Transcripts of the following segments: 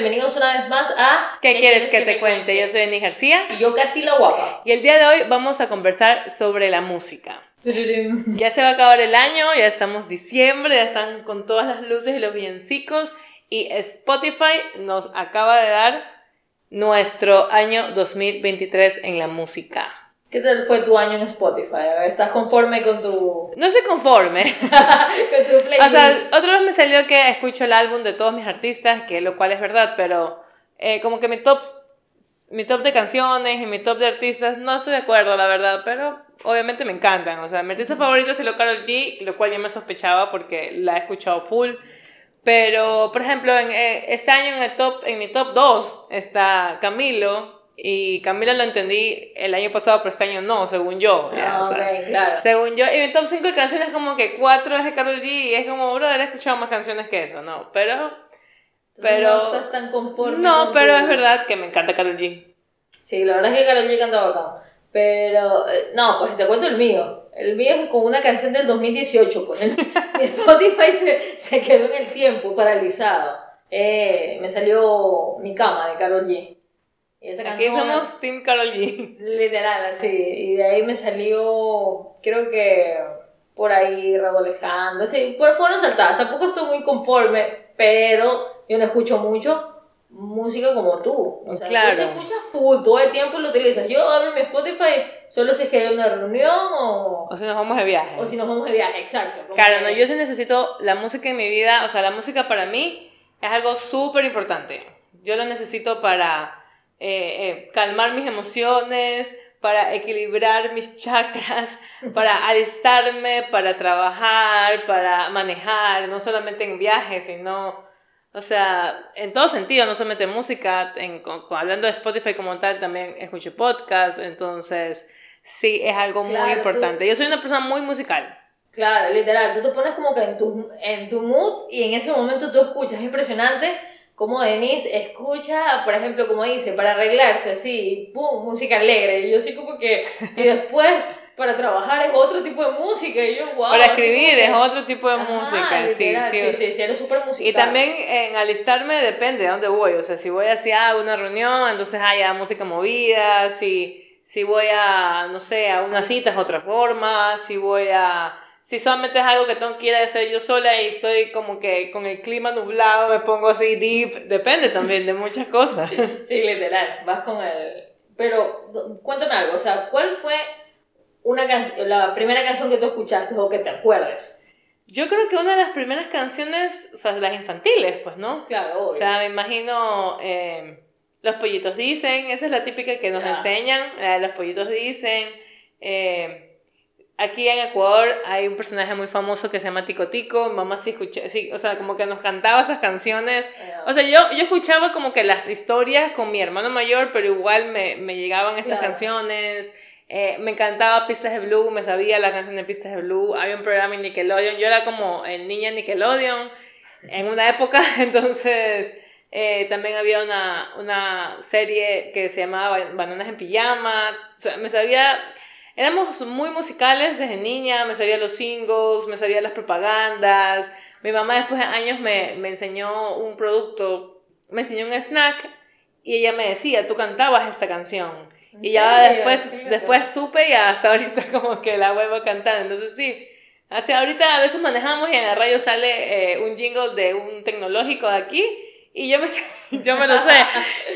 Bienvenidos una vez más a ¿Qué, quieres que, te cuente? Yo soy Eni García. Y yo, Katy la Guapa. Y el día de hoy vamos a conversar sobre la música. Ya se va a acabar el año, ya estamos diciembre, ya están con todas las luces y los villancicos. Y Spotify nos acaba de dar nuestro año 2023 en la música. ¿Qué tal fue tu año en Spotify? ¿Estás conforme con tu...? No soy conforme. con tu playlist. O sea, otra vez me salió que escucho el álbum de todos mis artistas, que lo cual es verdad, pero eh, como que mi top, mi top de canciones y mi top de artistas, no estoy de acuerdo, la verdad, pero obviamente me encantan. O sea, mi artista favorito es el Karol G, lo cual ya me sospechaba porque la he escuchado full. Pero, por ejemplo, en, eh, este año en, el top, en mi top 2 está Camilo, y Camila lo entendí el año pasado, pero este año no, según yo. Ah, claro. Según yo. Y mi top 5 de canciones, como que 4 es de Karol G. Y es como, bro, he escuchado más canciones que eso, ¿no? Pero. pero no estás tan conforme. No, pero es verdad que me encanta Karol G. Sí, la verdad es que Karol G canta bacán. Pero. Eh, no, pues te cuento el mío. El mío es con una canción del 2018. Pues mi Spotify se, se, quedó en el tiempo, paralizado. Eh, me salió Mi Cama de Karol G. Aquí somos Team Carol G. Literal, así. Y de ahí me salió, creo que por ahí revolejando. Sí, por fueron saltadas. Tampoco estoy muy conforme, pero yo no escucho mucho música como tú. O sea, claro. tú escuchas full, todo el tiempo lo utilizas. Yo abro mi Spotify solo si es que hay una reunión o... O si nos vamos de viaje. O si nos vamos de viaje, exacto. Claro, no, yo sí necesito la música en mi vida. O sea, la música para mí es algo súper importante. Yo lo necesito para eh, eh, calmar mis emociones, para equilibrar mis chakras, para alistarme, para trabajar, para manejar, no solamente en viajes, sino, o sea, en todo sentido, no solamente música, en, hablando de Spotify como tal, también escucho podcast, entonces sí, es algo muy importante. Yo soy una persona muy musical. Claro, literal, tú te pones como que en tu, en tu mood y en ese momento tú escuchas, es impresionante como Denise escucha, por ejemplo, como dice, para arreglarse así, pum, música alegre. Y yo sí como que, y después para trabajar es otro tipo de música. Y yo, wow. Para escribir es otro tipo de música, sí, sí, sí, sí, sí, eres súper musical. Y también en alistarme depende de dónde voy. O sea, si voy hacia una reunión, entonces haya música movida. Si, si voy a, no sé, a una cita es otra forma. Si voy a si solamente es algo que tengo que hacer yo sola y estoy como que con el clima nublado, me pongo así deep, depende también de muchas cosas. Sí, literal, vas con el... Pero cuéntame algo, o sea, ¿cuál fue una la primera canción que tú escuchaste o que te acuerdes? Yo creo que una de las primeras canciones, o sea, las infantiles, pues, ¿no? Claro, obvio. O sea, me imagino... Eh, los pollitos dicen, esa es la típica que nos enseñan, los pollitos dicen... Eh, Aquí en Ecuador hay un personaje muy famoso que se llama Tico Tico. Mamá sí escuché, sí, o sea, como que nos cantaba esas canciones. O sea, yo, yo escuchaba como que las historias con mi hermano mayor, pero igual me, me llegaban estas canciones. Eh, me encantaba Pistas de Blue, me sabía la canción de Pistas de Blue. Había un programa en Nickelodeon. Yo era como el niña Nickelodeon en una época, entonces eh, también había una, una serie que se llamaba Bananas en Pijama. O sea, me sabía éramos muy musicales desde niña, me sabía los singles, me sabía las propagandas. Mi mamá después de años me, me enseñó un producto, me enseñó un snack y ella me decía, tú cantabas esta canción. Y ya después, después supe y hasta ahorita como que la vuelvo a cantar. Entonces sí, hacia ahorita a veces manejamos y en la radio sale eh, un jingle de un tecnológico de aquí y yo me, yo me lo sé.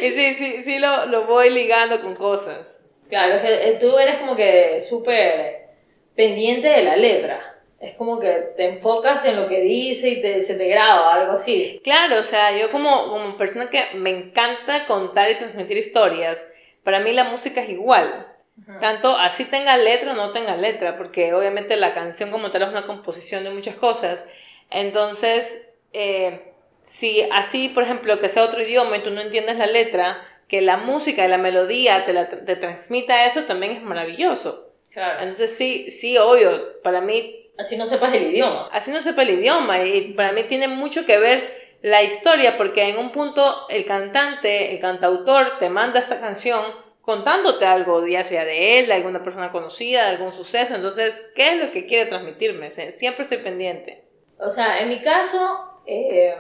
y sí, sí, sí lo, lo voy ligando con cosas. Claro, es que eh, tú eres como que súper pendiente de la letra. Es como que te enfocas en lo que dice y te, se te graba, algo así. Claro, o sea, yo como, como persona que me encanta contar y transmitir historias, para mí la música es igual. Tanto así tenga letra o no tenga letra, porque obviamente la canción como tal es una composición de muchas cosas. Entonces, eh, si así, por ejemplo, que sea otro idioma y tú no entiendes la letra, que la música y la melodía te, la, te transmita eso también es maravilloso. Claro. Entonces sí, sí, obvio, para mí... Así no sepas el idioma. Así no sepa el idioma y para mí tiene mucho que ver la historia porque en un punto el cantante, el cantautor te manda esta canción contándote algo, ya sea de él, de alguna persona conocida, de algún suceso. Entonces, ¿qué es lo que quiere transmitirme? Siempre estoy pendiente. O sea, en mi caso, eh,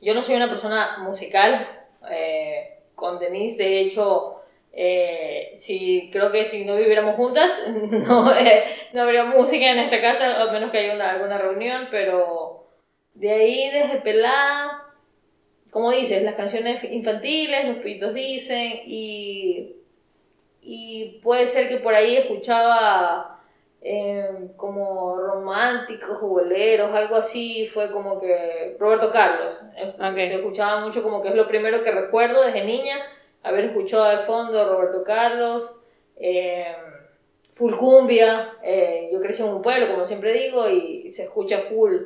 yo no soy una persona musical. Eh, con Denise, de hecho, eh, si, creo que si no viviéramos juntas, no, eh, no habría música en esta casa, a menos que haya una, alguna reunión, pero de ahí desde pelada, como dices, las canciones infantiles, los pitos dicen, y, y puede ser que por ahí escuchaba Em, como románticos, jugueleros, algo así, fue como que Roberto Carlos. Se escuchaba mucho como que es lo primero que recuerdo desde niña, haber escuchado al fondo Roberto Carlos, eh, full cumbia, eh, yo crecí en un pueblo, como siempre digo, y se escucha full,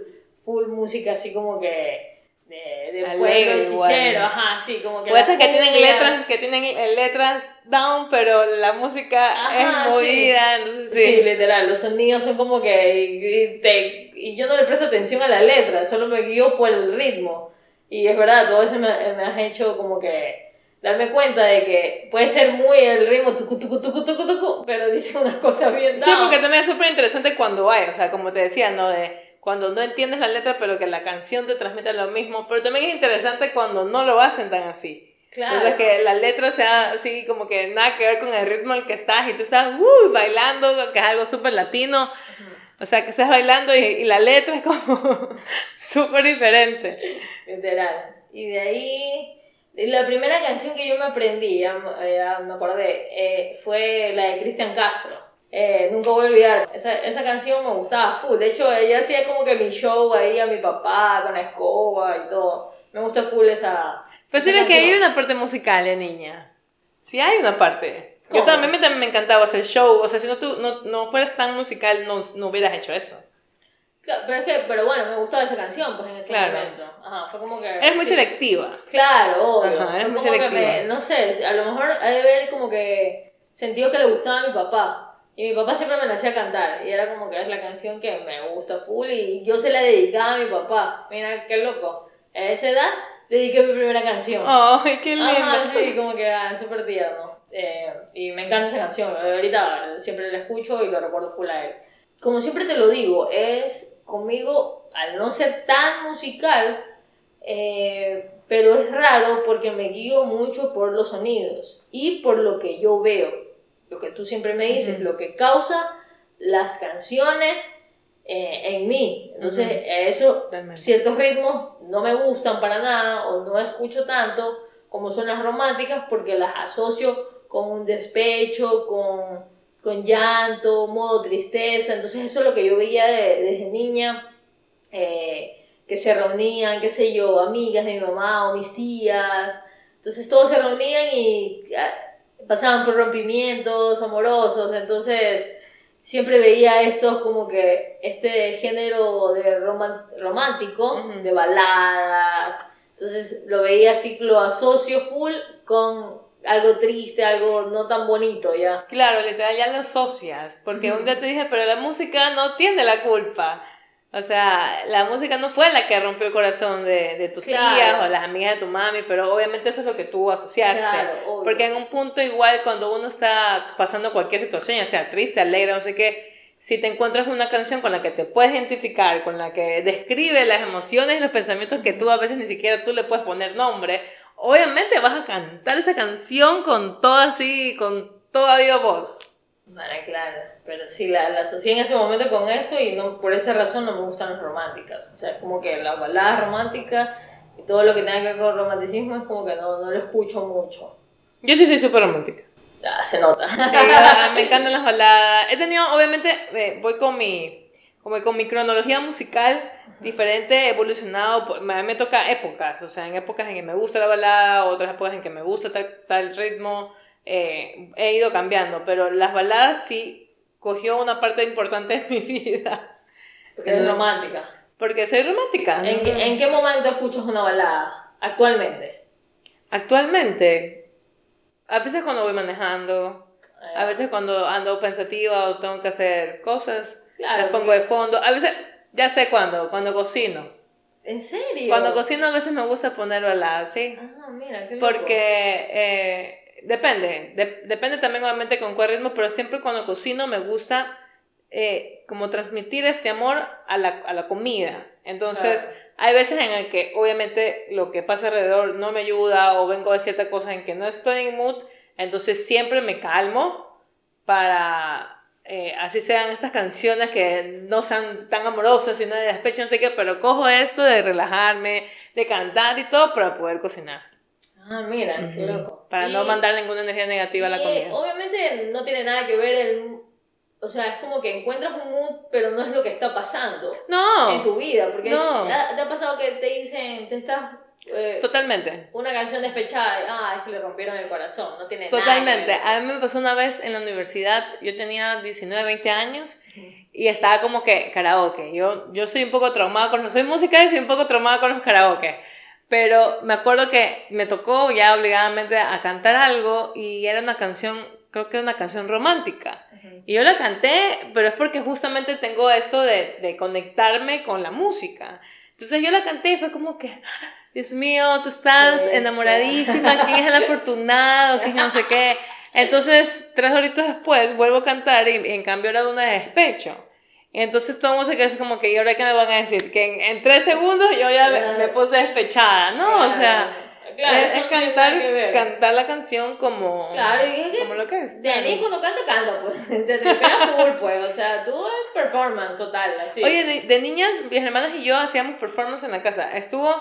full música así como que de, de pueblo, chichero, ajá, sí, como que... Puede ser que tienen letras, que tienen letras down, pero la música es movida, sí. literal, los sonidos son como que... Y, te, y yo no le presto atención a la letra, solo me guío por el ritmo. Y es verdad, todo eso me, me has hecho como que darme cuenta de que puede ser muy el ritmo tucu, tucu, tucu, tucu, tucu, pero dice unas cosas bien down. Sí, porque también es súper interesante cuando hay, o sea, como te decía, ¿no? De cuando no entiendes la letra, pero que la canción te transmite lo mismo. Pero también es interesante cuando no lo hacen tan así. Claro. O sea, que la letra sea así como que nada que ver con el ritmo en que estás y tú estás uh, bailando, que es algo súper latino. O sea, que estás bailando y, la letra es como súper diferente. Literal. Y de ahí, la primera canción que yo me aprendí, ya, me acordé, eh, fue la de Cristian Castro. Eh, nunca voy a olvidar, esa, esa, canción me gustaba full. De hecho, ella hacía como que mi show ahí a mi papá con la escoba y todo. Me gusta full esa. Pero ves que hay una parte musical, ¿eh, niña? Sí, hay una parte. Yo también me, me, encantaba hacer show. O sea, si no, tú no, no fueras tan musical, no, no hubieras hecho eso. Claro, pero es que, pero bueno, me gustaba esa canción, pues en ese momento. Ajá, fue como que. Es muy selectiva. Claro, obvio. Ajá, es muy selectiva. no sé, a lo mejor ha de ver como que sentido que le gustaba a mi papá. Y mi papá siempre me la hacía cantar y era como que es la canción que me gusta full y yo se la dedicaba a mi papá. Mira qué loco. A esa edad dediqué mi primera canción. ¡Ay, qué lindo! Ajá, sí, como que ah, súper tierno. Eh, y me encanta esa canción. Ahorita siempre la escucho y lo recuerdo full a él. Como siempre te lo digo, es conmigo, al no ser tan musical, eh, pero es raro porque me guío mucho por los sonidos y por lo que yo veo lo que tú siempre me dices, lo que causa las canciones eh, en mí. Entonces, eso, ciertos ritmos no me gustan para nada o no escucho tanto como son las románticas porque las asocio con un despecho, con, con llanto, modo tristeza. Entonces, eso es lo que yo veía desde niña. Eh, que se reunían, qué sé yo, amigas de mi mamá o mis tías. Entonces todos se reunían y ah, pasaban por rompimientos amorosos, entonces siempre veía esto como que este género de romántico, de baladas, entonces lo veía así, lo asocio full con algo triste, algo no tan bonito ya. Claro, literal ya lo asocias, porque un día te dije, pero la música no tiene la culpa. O sea, la música no fue la que rompió el corazón de, de tus tías o las amigas de tu mami, pero obviamente eso es lo que tú asociaste. porque en un punto igual cuando uno está pasando cualquier situación, ya sea triste, alegre, no sé qué, si te encuentras una canción con la que te puedes identificar, con la que describe las emociones y los pensamientos que tú a veces ni siquiera tú le puedes poner nombre, obviamente vas a cantar esa canción con toda así, con toda viva voz. Claro. Pero sí, la, la asocié en ese momento con eso y no, por esa razón no me gustan las románticas. O sea, es como que las baladas románticas y todo lo que tenga que ver con romanticismo es como que no, no lo escucho mucho. Yo sí soy súper romántica. Ya, se nota. Sí, me encantan las baladas. He tenido, obviamente, eh, voy con mi, como con mi cronología musical diferente, evolucionado. A mí me toca épocas, o sea, en épocas en que me gusta la balada, otras épocas en que me gusta tal, tal ritmo eh, he ido cambiando, pero las baladas sí cogió una parte importante de mi vida. Porque eres romántica. Porque soy romántica. ¿En qué, momento escuchas una balada actualmente? Actualmente, a veces cuando voy manejando, a ah. veces cuando ando pensativa o tengo que hacer cosas, las pongo de fondo. A veces, ya sé cuándo, cuando cocino. ¿En serio? Cuando cocino a veces me gusta poner baladas, sí. Ah, mira, qué Porque eh, depende, depende también obviamente con cuál ritmo, pero siempre cuando cocino me gusta eh, como transmitir este amor a la, a la comida. Entonces, hay veces en el que obviamente lo que pasa alrededor no me ayuda o vengo de cierta cosa en que no estoy en mood, entonces siempre me calmo para eh, así sean estas canciones que no sean tan amorosas y no de despecho, no sé qué, pero cojo esto de relajarme, de cantar y todo para poder cocinar. Ah, mira, qué loco. Para no mandar ninguna energía negativa a la comida. Obviamente no tiene nada que ver el... O sea, es como que encuentras un mood, pero no es lo que está pasando no, en tu vida. Porque no. ¿te ha pasado que te dicen, te estás eh, Totalmente. Una canción despechada, ah, es que le rompieron el corazón, no tiene Totalmente. Nada a mí me pasó una vez en la universidad, yo tenía 19, 20 años y estaba como que karaoke. Yo, yo soy un poco traumada con los, soy música y soy un poco traumada con los karaoke. Pero me acuerdo que me tocó ya obligadamente a cantar algo y era una canción, creo que era una canción romántica. Y yo la canté, pero es porque justamente tengo esto de, de conectarme con la música. Entonces yo la canté y fue como que Dios mío, tú estás enamoradísima, quién es el afortunado, quién no sé qué. Entonces, tres horitas después, vuelvo a cantar y, en cambio era de una de despecho. Y entonces todo el mundo se queda como que, ¿y ahora qué me van a decir? Que en, tres segundos yo ya me, puse despechada, ¿no? O sea, es, cantar, cantar la canción como, claro, como lo que es. De ahí cuando canta, canta, pues. Desde que full, pues. O sea, tú es performance total, así. Oye, de, de niñas, mis hermanas y yo hacíamos performance en la casa. Estuvo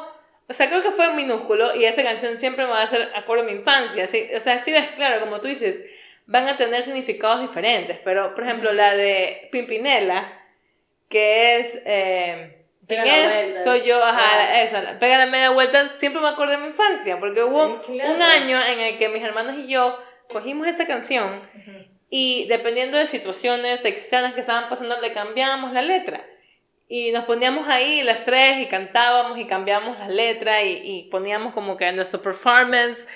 o sea, creo que fue minúsculo y esa canción siempre me va a hacer acuerdo a mi infancia. o sea, sí ves, claro, como tú dices, van a tener significados diferentes. Pero, por ejemplo, la de Pimpinela, que es... Eh, ¿Quién es? Soy yo, ajá, esa. Pega la media vuelta, siempre me acuerdo de mi infancia, porque hubo un año en el que mis hermanos y yo cogimos esta canción y dependiendo de situaciones externas que estaban pasando, le cambiamos la letra. Y nos poníamos ahí las tres y cantábamos y cambiábamos las letras y, y poníamos como que nuestro performance.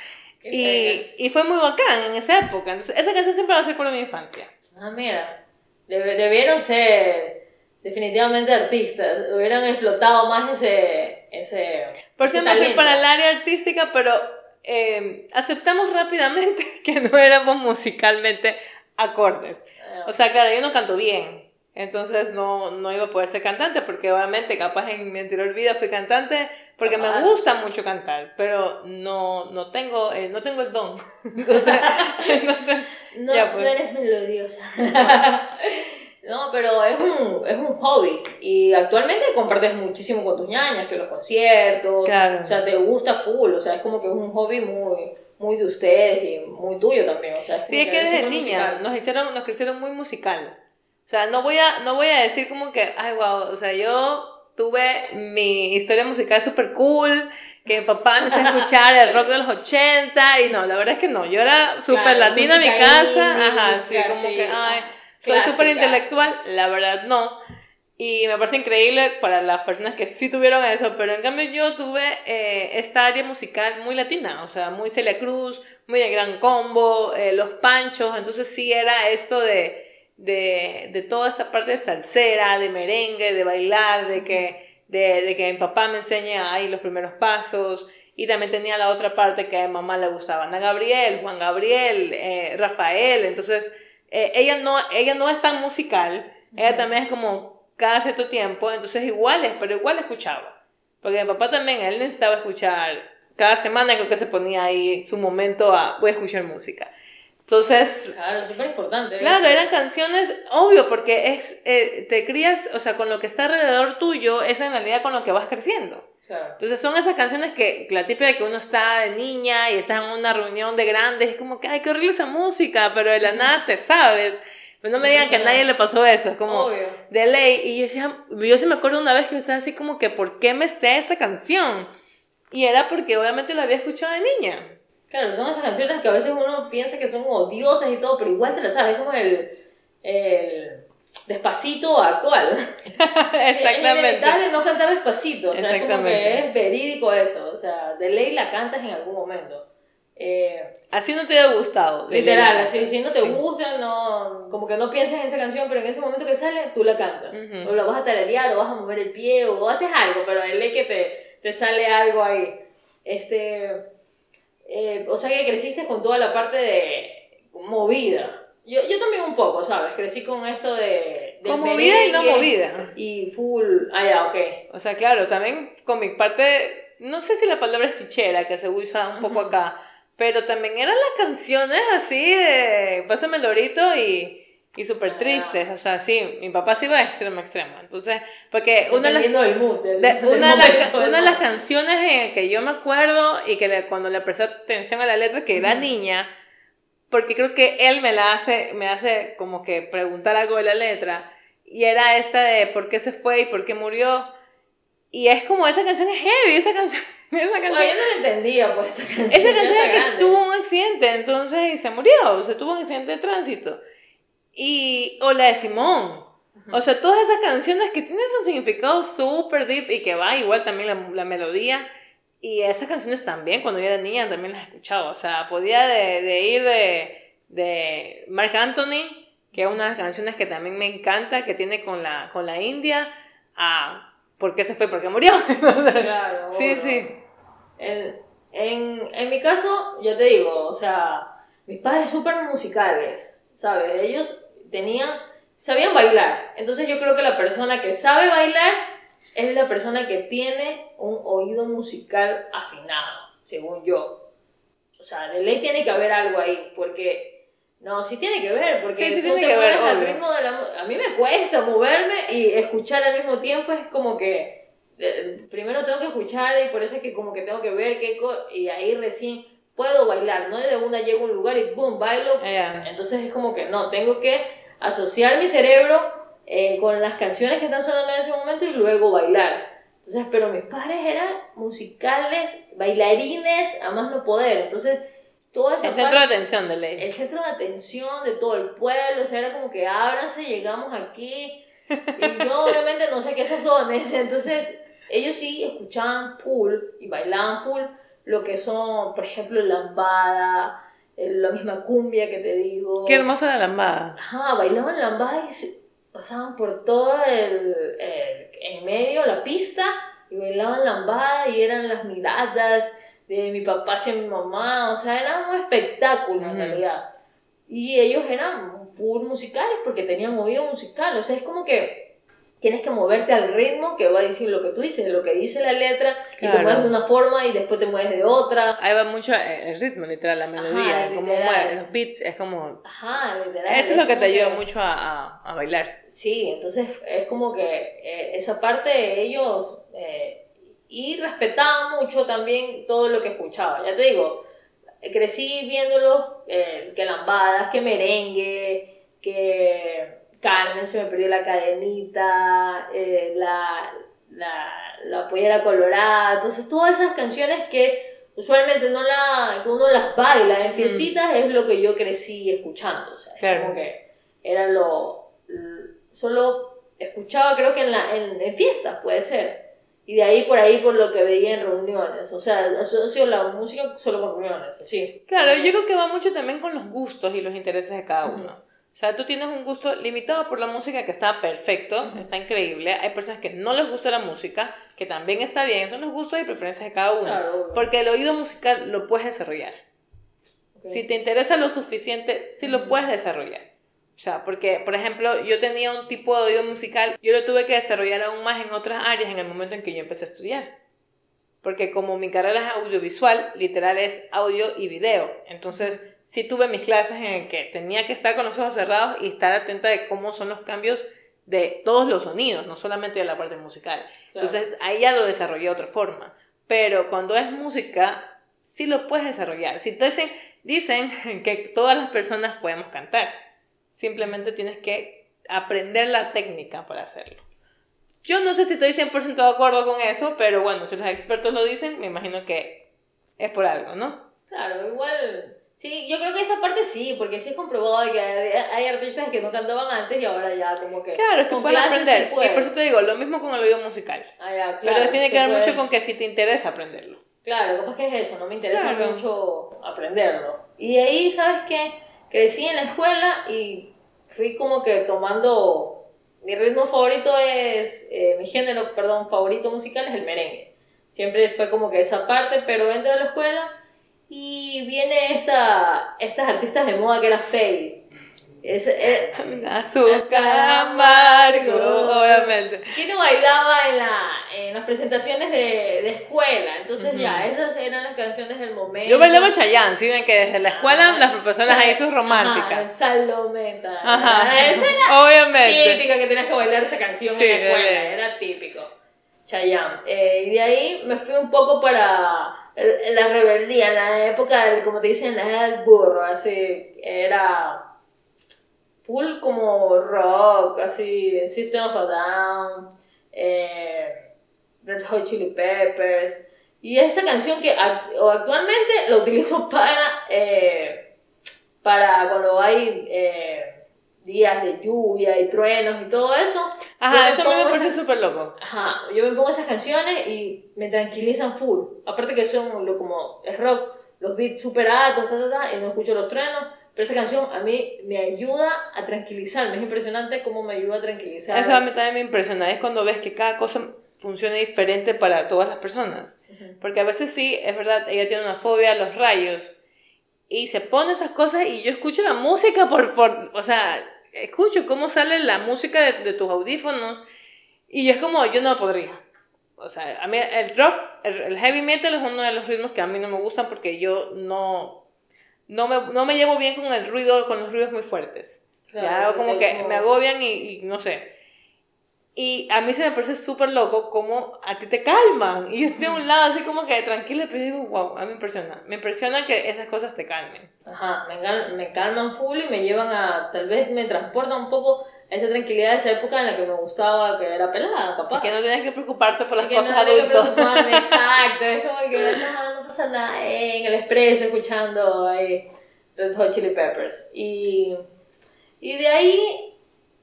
Y, y, fue muy bacán en esa época. Entonces, esa canción siempre va a ser por mi infancia. Ah, mira. debieron ser definitivamente artistas. Hubieran explotado más ese. ese por me fui para el área artística, pero eh, aceptamos rápidamente que no éramos musicalmente acordes. Ah. O sea, claro, yo no canto bien entonces no, no iba a poder ser cantante porque obviamente capaz en mi anterior vida fui cantante porque me gusta mucho cantar, pero no, no, tengo, eh, no tengo el don. entonces, no, pues. no eres melodiosa. No, pero es un, es un hobby. Y actualmente compartes muchísimo con tus ñañas, que los conciertos, claro. o sea, te gusta full, o sea, es como que es un hobby muy muy de ustedes y muy tuyo también, o sea, sí, es que desde niña nos hicieron, nos crecieron muy musical. O sea, no voy a, no voy a decir como que, ay, wow, o sea, yo tuve mi historia musical súper cool, que mi papá me hizo escuchar el rock de los 80, y no, la verdad es que no, yo era súper latina en mi casa, ajá, así como que, ay, soy súper intelectual, la verdad no. Y me parece increíble para las personas que sí tuvieron eso, pero en cambio yo tuve eh, esta área musical muy latina, o sea, muy Celia Cruz, muy de Gran Combo, eh, Los Panchos, entonces sí era esto de de, de toda esta parte de salsera, de merengue, de bailar, de que, de, de que mi papá me enseña ahí los primeros pasos. Y también tenía la otra parte que a mi mamá le gustaba, Ana Gabriel, Juan Gabriel, eh, Rafael. Entonces, eh, ella, no, ella no es tan musical, ella también es como cada cierto tiempo, entonces iguales, pero igual escuchaba. Porque mi papá también, él necesitaba escuchar, cada semana creo que se ponía ahí su momento a, voy a escuchar música. Entonces... Claro, súper importante. ¿eh? Claro, eran canciones, obvio, porque es, eh, te crías, o sea, con lo que está alrededor tuyo, es en realidad con lo que vas creciendo. Claro. Entonces son esas canciones que, la típica de que uno está de niña y está en una reunión de grandes, es como que, ay, qué horrible esa música, pero de la nada te sabes. Pero no me digan que a nadie le pasó eso, como Obvio. de ley. Y yo decía, yo sí me acuerdo una vez que me estaba así como que, ¿por qué me sé esta canción? Y era porque obviamente la había escuchado de niña. Claro, son esas canciones que a veces uno piensa que son odiosas y todo, pero igual te las sabes, como el, el despacito actual. Exactamente. Es no cantar despacito, o sea, es como que es verídico eso, o sea, de ley la cantas en algún momento. Eh, así no te ha gustado. Literal, así, si no te gusta, no, como que no piensas en esa canción, pero en ese momento que sale, tú la cantas. O la vas a tararear, o vas a mover el pie, o haces algo, pero de ley que te, te sale algo ahí. Este eh, o sea que creciste con toda la parte de movida. Yo, yo también un poco, ¿sabes? Crecí con esto de, de... movida y no movida. Y full... Ah, ya, ok. O sea, claro, también con mi parte, no sé si la palabra es chichera, que se usa un poco Ujú. acá, pero también eran las canciones así de Pásame el lorito y, y súper Ah. tristes. O sea, sí, mi papá sí iba de extremo a extremo. Entonces, porque una de las, del mood. Del, de- una, del una de las canciones en que yo me acuerdo y que le- cuando le presté atención a la letra, que era niña, porque creo que él me la hace, me hace como que preguntar algo de la letra, y era esta de por qué se fue y por qué murió. Y es como esa canción es heavy, esa canción, esa canción, yo no la entendía, pues, esa canción. esa canción es que grande. tuvo un accidente, entonces, y se murió, o sea, tuvo un accidente de tránsito. Y, o la de Simón, o sea, todas esas canciones que tienen su significado súper deep y que va igual también la, la melodía. Y esas canciones también, cuando yo era niña, también las escuchaba. O sea, podía de, de ir de, de Mark Anthony, que es una de las canciones que también me encanta, que tiene con la, con la India, a ¿Por qué se fue? ¿Por qué murió? Claro. sí, sí. En, en, en mi caso, ya te digo, o sea, mis padres súper musicales, ¿sabes? Ellos tenían, sabían bailar. Entonces yo creo que la persona que sabe bailar es la persona que tiene un oído musical afinado, según yo. O sea, de ley tiene que haber algo ahí, porque... No, sí tiene que ver, porque Sí, sí tú tiene te que ver, mueves al obvio. ritmo de la... A mí me cuesta moverme y escuchar al mismo tiempo es como que... eh, Primero tengo que escuchar y por eso es que como que tengo que ver qué... Y ahí recién puedo bailar, ¿no? Y de una llego a un lugar y ¡boom! Bailo. Ya. Entonces es como que no, tengo que asociar mi cerebro eh, con las canciones que están sonando en ese momento y luego bailar. Entonces, pero mis padres eran musicales, bailarines, a más no poder. Entonces, toda esa El centro de atención de ley. el centro de atención de todo el pueblo, o sea, era como que ábranse, llegamos aquí. Y yo obviamente no sé qué esos dones, entonces ellos sí escuchaban full y bailaban full lo que son, por ejemplo, lambada, eh, la misma cumbia que te digo. Qué hermosa la lambada. Ajá, bailaban lambada y pasaban por todo el, el- en medio, la pista, y bailaban lambada y eran las miradas de mi papá hacia mi mamá, o sea, era un espectáculo en realidad. Y ellos eran full musicales porque tenían oído musical, o sea, es como que tienes que moverte al ritmo que va a decir lo que tú dices, lo que dice la letra, y te mueves de una forma y después te mueves de otra. Ahí va mucho el ritmo, literal, la melodía, como literal. mueve, los beats, es como... Ajá, literal. Eso es lo que te como ayuda mucho a, a, bailar. Sí, entonces es como que eh, esa parte ellos eh, y respetaban mucho también todo lo que escuchaba. Ya te digo, crecí viéndolo, eh, que lambadas, que merengue, que Carmen se me perdió la cadenita, eh, la, la, la pollera colorada, entonces todas esas canciones que usualmente no la, que uno las baila en fiestitas es lo que yo crecí escuchando, o sea, Claro. como que era lo, solo escuchaba creo que en, la, en, en fiestas puede ser, y de ahí por ahí por lo que veía en reuniones, o sea, asocio la música solo con reuniones, sí. Claro, yo creo que va mucho también con los gustos y los intereses de cada uno. O sea, tú tienes un gusto limitado por la música que está perfecto, Ujú. está increíble. Hay personas que no les gusta la música, que también está bien. Son los gustos y preferencias de cada uno. Claro. Porque el oído musical lo puedes desarrollar. Ok. Si te interesa lo suficiente, sí lo Ujú. puedes desarrollar. O sea, porque, por ejemplo, yo tenía un tipo de oído musical, yo lo tuve que desarrollar aún más en otras áreas en el momento en que yo empecé a estudiar. Porque como mi carrera es audiovisual, literal es audio y video. Entonces, sí tuve mis clases en el que tenía que estar con los ojos cerrados y estar atenta de cómo son los cambios de todos los sonidos, no solamente de la parte musical. Claro. Entonces, ahí ya lo desarrollé de otra forma. Pero cuando es música, sí lo puedes desarrollar. Si te dicen, dicen que todas las personas podemos cantar. Simplemente tienes que aprender la técnica para hacerlo. Yo no sé si estoy 100% de acuerdo con eso, pero bueno, si los expertos lo dicen, me imagino que es por algo, ¿no? Claro, igual. Sí, yo creo que esa parte sí, porque sí es comprobado de que hay, artistas que no cantaban antes y ahora ya como que. Claro, es que clases aprender. y pueden. por eso te digo, lo mismo con el oído musical. Ah, ya, pero claro, tiene se que ver puede. mucho con que si te interesa aprenderlo. Claro, capaz que es eso, no me interesa Claro. mucho aprenderlo. Y de ahí, ¿sabes qué? Crecí en la escuela y fui como que tomando. Mi ritmo favorito es. eh, mi género, perdón, favorito musical es el merengue. Siempre fue como que esa parte, pero entro a la escuela y viene esta, estas artistas de moda que era Faye. Es, es, azúcar amargo, obviamente. ¿Quién no bailaba en, la, en las presentaciones de, de escuela? Entonces ya, esas eran las canciones del momento. Yo bailaba Chayanne, ¿sí? Ven que desde la escuela las profesoras ahí sus románticas. Salomenta. Ajá. Esa era obviamente. típica que tenías que bailar esa canción en la escuela, era típico. Chayanne. Eh, y de ahí me fui un poco para la rebeldía, en la época, como te dicen, la del burro, así, era full como rock, así, System of a Down, eh, Red Hot Chili Peppers, y esa canción que actualmente la utilizo para, eh, para cuando hay días de lluvia y truenos y todo eso. Ajá, eso me, me parece súper loco. Ajá, yo me pongo esas canciones y me tranquilizan full. Aparte que son lo, como es rock, los beats super altos, ta, ta, ta, y no escucho los truenos. Pero esa canción a mí me ayuda a tranquilizarme. Es impresionante cómo me ayuda a tranquilizar. Eso a mí también me impresiona. Es cuando ves que cada cosa funciona diferente para todas las personas. Porque a veces sí, es verdad, ella tiene una fobia a los rayos. Y se pone esas cosas y yo escucho la música por, por o sea, escucho cómo sale la música de, tus audífonos y es como, yo no podría. O sea, a mí el rock, el, heavy metal es uno de los ritmos que a mí no me gustan porque yo no, no, me, no me llevo bien con el ruido, con los ruidos muy fuertes. ya, como que me agobian y no sé. Y a mí se me parece súper loco como a ti te calman. Y yo estoy a un lado así como que tranquila, pero digo, wow, a mí me impresiona. Me impresiona que esas cosas te calmen. Ajá, me, me calman full y me llevan a, tal vez me transportan un poco esa tranquilidad de esa época en la que me gustaba, que era pelada, capaz. que no tienes que preocuparte por las cosas no adultas. exacto. Es como que no, no pasa nada en el expreso escuchando ahí Red Hot Chili Peppers. Y, y de ahí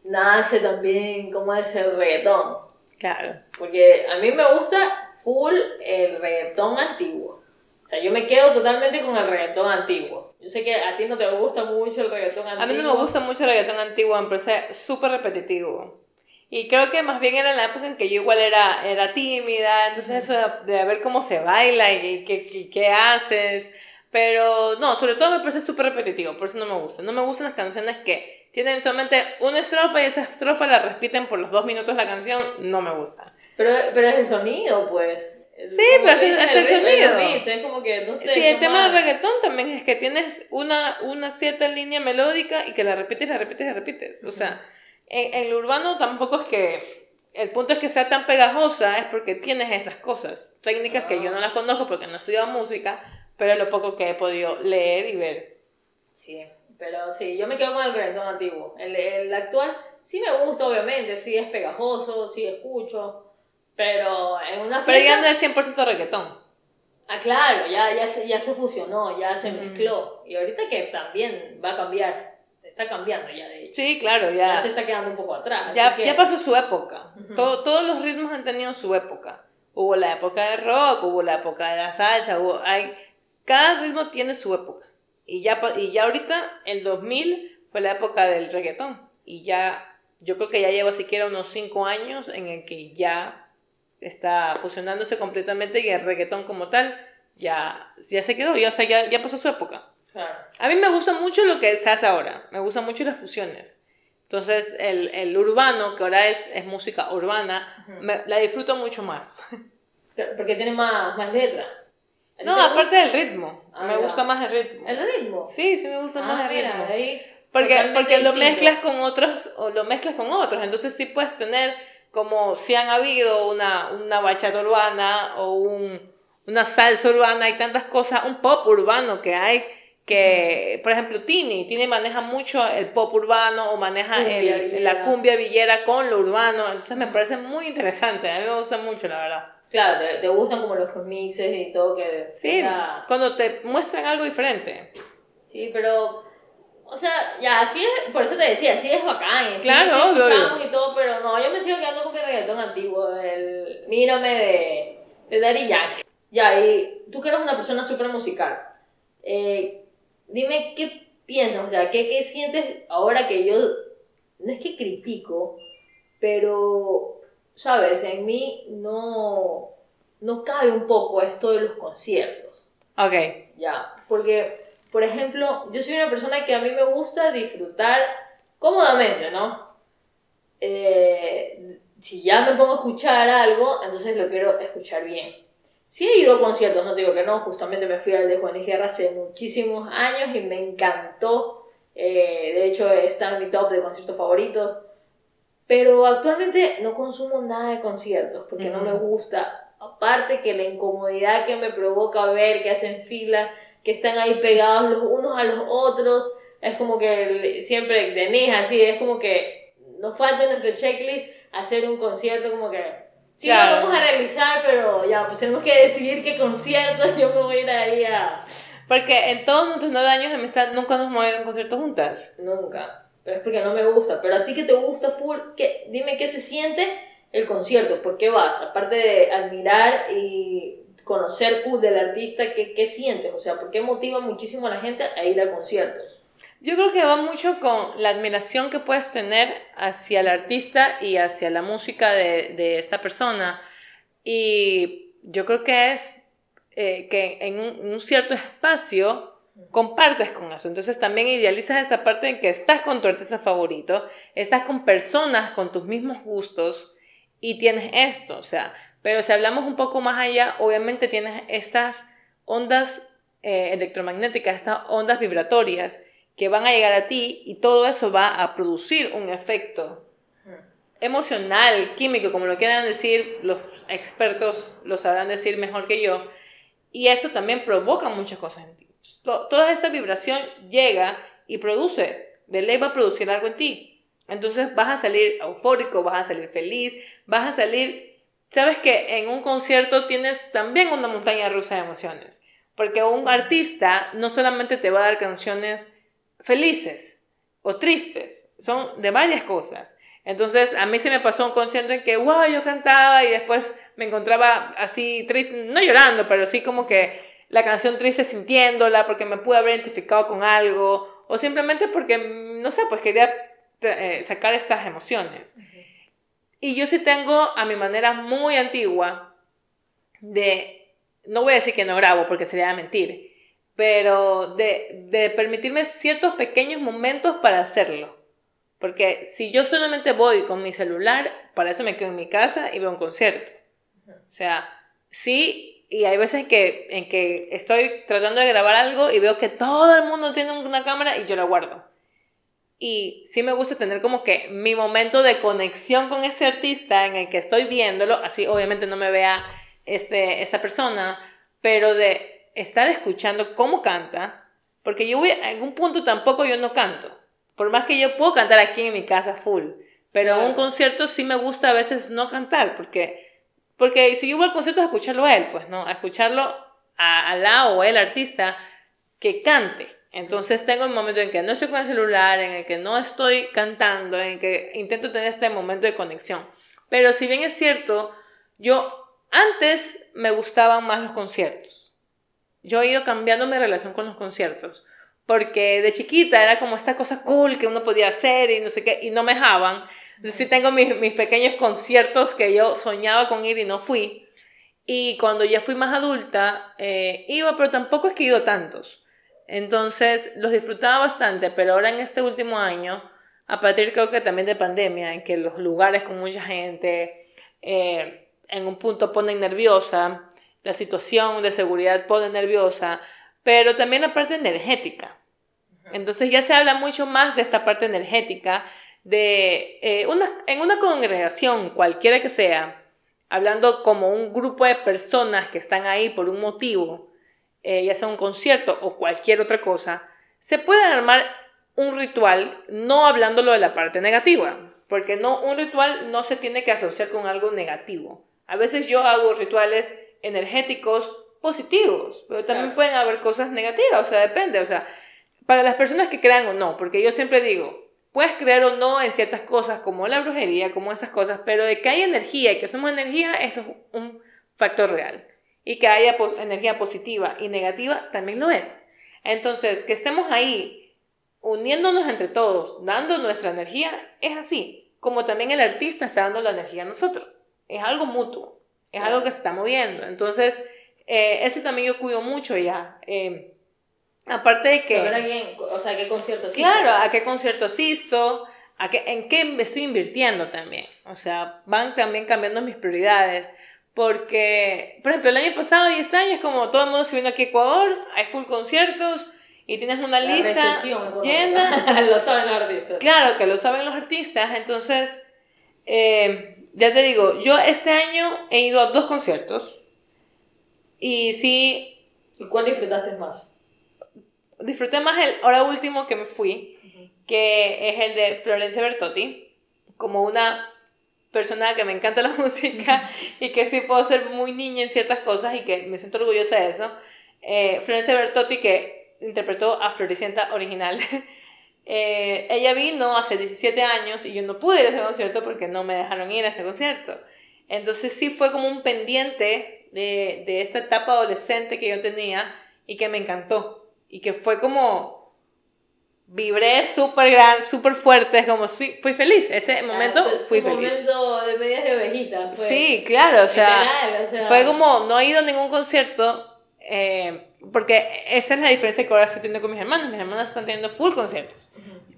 nace también como es el reggaetón. Claro. Porque a mí me gusta full el reggaetón antiguo. O sea, yo me quedo totalmente con el reggaetón antiguo. Yo sé que a ti no te gusta mucho el reggaetón antiguo. A mí no me gusta mucho el reggaetón antiguo, me parece súper repetitivo. Y creo que más bien era la época en que yo igual era, era tímida, entonces eso de, ver cómo se baila y qué, qué haces. Pero no, sobre todo me parece súper repetitivo, por eso no me gusta. No me gustan las canciones que tienen solamente una estrofa y esa estrofa la repiten por los dos minutos la canción, no me gusta. Pero, pero es el sonido, pues. Sí, pero es, el, sonido. es como que, no sé. Sí, el tema del reggaetón también es que tienes una, una cierta línea melódica y que la repites, la repites, la repites. O sea, en, en, lo urbano tampoco es que. El punto es que sea tan pegajosa, es porque tienes esas cosas. Técnicas que yo no las conozco porque no he estudiado música, pero lo poco que he podido leer y ver. Sí. Pero sí, yo me quedo con el reggaetón antiguo. El, el actual sí me gusta, obviamente, sí es pegajoso, sí escucho, pero en una fiesta... Pero ya no es 100% reggaetón. Ah, claro, ya, ya, se, ya se fusionó, ya se mezcló. Y ahorita que también va a cambiar, está cambiando ya de hecho. Sí, claro, ya. Ya se está quedando un poco atrás. Ya, ya pasó su época. todos los ritmos han tenido su época. Hubo la época de rock, hubo la época de la salsa, hubo, hay, cada ritmo tiene su época. Y ya, y ya ahorita, el 2000, fue la época del reggaetón. Y ya, yo creo que ya lleva siquiera unos 5 años en el que ya está fusionándose completamente y el reggaetón como tal ya, ya se quedó, ya, o sea, ya, ya pasó su época. A mí me gusta mucho lo que se hace ahora, me gustan mucho las fusiones. Entonces, el, el urbano, que ahora es, es música urbana, la disfruto mucho más. Porque tiene más, más letra. No, aparte del ritmo. Ah, me gusta más el ritmo. ¿El ritmo? Sí, sí me gusta ah, más el mira, ritmo. Ahí porque porque lo mezclas con otros o lo mezclas con otros, entonces sí puedes tener como si han habido una, una bachata urbana o un, una salsa urbana, hay tantas cosas, un pop urbano que hay que, por ejemplo, Tini, Tini maneja mucho el pop urbano o maneja la cumbia villera con lo urbano, entonces me parece muy interesante, a mí me gusta mucho, la verdad. Claro, te, gustan como los remixes y todo que... Sí, cuando te muestran algo diferente. Sí, pero... O sea, ya, sí es, por eso te decía, sí es bacán, sí, claro, sí escuchamos y todo, pero no, yo me sigo quedando con el reggaetón antiguo, el Mírame de, de Daddy Yankee. Ya, y tú que eres una persona súper musical, eh, dime qué piensas, o sea, ¿qué, qué sientes ahora que yo, no es que critico, pero ¿sabes? En mí no, no cabe un poco esto de los conciertos. Ok. Ya, porque, por ejemplo, yo soy una persona que a mí me gusta disfrutar cómodamente, ¿no? Eh, si ya me pongo a escuchar algo, entonces lo quiero escuchar bien. Sí he ido a conciertos, no digo que no, justamente me fui al de Juan Guerra hace muchísimos años y me encantó. Eh, de hecho, está en mi top de conciertos favoritos. Pero actualmente no consumo nada de conciertos porque no me gusta. Aparte que la incomodidad que me provoca ver que hacen filas, que están ahí pegados los unos a los otros, es como que siempre de así, es como que nos falta en nuestro checklist hacer un concierto, como que sí lo vamos a realizar, pero ya, pues tenemos que decidir qué conciertos yo me voy a ir ahí a... Porque en todos nuestros nueve años de amistad nunca nos hemos ido a un concierto juntas. Nunca pero es porque no me gusta. Pero a ti que te gusta full, ¿qué? dime qué se siente el concierto, ¿por qué vas? Aparte de admirar y conocer full del artista, ¿qué, qué sientes? O sea, ¿por qué motiva muchísimo a la gente a ir a conciertos? Yo creo que va mucho con la admiración que puedes tener hacia el artista y hacia la música de, de esta persona. Y yo creo que es eh, que en un cierto espacio compartes con eso. Entonces también idealizas esta parte en que estás con tu artista favorito, estás con personas con tus mismos gustos y tienes esto, o sea, pero si hablamos un poco más allá, obviamente tienes estas ondas eh, electromagnéticas, estas ondas vibratorias que van a llegar a ti y todo eso va a producir un efecto emocional, químico, como lo quieran decir, los expertos lo sabrán decir mejor que yo, y eso también provoca muchas cosas en ti toda esta vibración llega y produce, de ley va a producir algo en ti. Entonces vas a salir eufórico, vas a salir feliz, vas a salir... Sabes que en un concierto tienes también una montaña rusa de emociones, porque un artista no solamente te va a dar canciones felices o tristes, son de varias cosas. Entonces, a mí se me pasó un concierto en que, wow, yo cantaba y después me encontraba así triste, no llorando, pero sí como que la canción triste sintiéndola, porque me pude haber identificado con algo, o simplemente porque, no sé, pues quería eh, sacar estas emociones. Y yo sí tengo a mi manera muy antigua de, no voy a decir que no grabo porque sería mentir, pero de, de permitirme ciertos pequeños momentos para hacerlo. Porque si yo solamente voy con mi celular, para eso me quedo en mi casa y veo un concierto. O sea, sí y hay veces que, en que estoy tratando de grabar algo y veo que todo el mundo tiene una cámara y yo la guardo. Y sí me gusta tener como que mi momento de conexión con ese artista en el que estoy viéndolo, así obviamente no me vea este, esta persona, pero de estar escuchando cómo canta, porque yo voy, a algún punto tampoco yo no canto, por más que yo puedo cantar aquí en mi casa full, pero en un concierto sí me gusta a veces no cantar, porque porque si yo voy al concierto a escucharlo a él, pues, ¿no? A escucharlo al lado o el artista que cante. Entonces tengo un momento en que no estoy con el celular, en el que no estoy cantando, en el que intento tener este momento de conexión. Pero si bien es cierto, yo antes me gustaban más los conciertos. Yo he ido cambiando mi relación con los conciertos. Porque de chiquita era como esta cosa cool que uno podía hacer y no sé qué, y no me dejaban. Sí tengo mis, mis pequeños conciertos que yo soñaba con ir y no fui. Y cuando ya fui más adulta, eh, iba, pero tampoco es que he ido tantos. Entonces los disfrutaba bastante, pero ahora en este último año, a partir creo que también de pandemia, en que los lugares con mucha gente eh, en un punto ponen nerviosa, la situación de seguridad pone nerviosa, pero también la parte energética. Entonces ya se habla mucho más de esta parte energética de eh, una, en una congregación, cualquiera que sea, hablando como un grupo de personas que están ahí por un motivo, eh, ya sea un concierto o cualquier otra cosa, se puede armar un ritual no hablándolo de la parte negativa, porque no, un ritual no se tiene que asociar con algo negativo. A veces yo hago rituales energéticos positivos, pero también pueden haber cosas negativas, o sea, depende, o sea, para las personas que crean o no, porque yo siempre digo, Puedes creer o no en ciertas cosas como la brujería, como esas cosas, pero de que hay energía y que somos energía, eso es un factor real. Y que haya energía positiva y negativa también lo es. Entonces, que estemos ahí uniéndonos entre todos, dando nuestra energía, es así. Como también el artista está dando la energía a nosotros. Es algo mutuo, es algo que se está moviendo. Entonces, eh, eso también yo cuido mucho ya. Eh, Aparte de que... Saber a quién, o sea, a qué concierto asisto. Claro, a qué concierto asisto, a qué, en qué me estoy invirtiendo también. O sea, van también cambiando mis prioridades. Porque, por ejemplo, el año pasado y este año es como todo el mundo se vino aquí a Ecuador, hay full conciertos y tienes una La lista llena. lo saben los artistas. Claro, que lo saben los artistas. Entonces, eh, ya te digo, yo este año he ido a dos conciertos y sí ¿Y cuál disfrutaste más? disfruté más el ahora último que me fui, que es el de Florencia Bertotti, como una persona que me encanta la música y que sí puedo ser muy niña en ciertas cosas y que me siento orgullosa de eso. Eh, Florencia Bertotti, que interpretó a Floricienta original. Eh, ella vino hace 17 años y yo no pude ir a ese concierto porque no me dejaron ir a ese concierto. Entonces sí fue como un pendiente de, de esta etapa adolescente que yo tenía y que me encantó. Y que fue como... Vibré súper gran, súper fuerte, como sí, fui feliz. Ese momento Ah, fui tu feliz. momento de medias de ovejita. Fue. Sí, claro, o sea, Literal, o sea, fue como, no he ido a ningún concierto, eh, porque esa es la diferencia que ahora estoy teniendo con mis hermanas. Mis hermanas están teniendo full conciertos.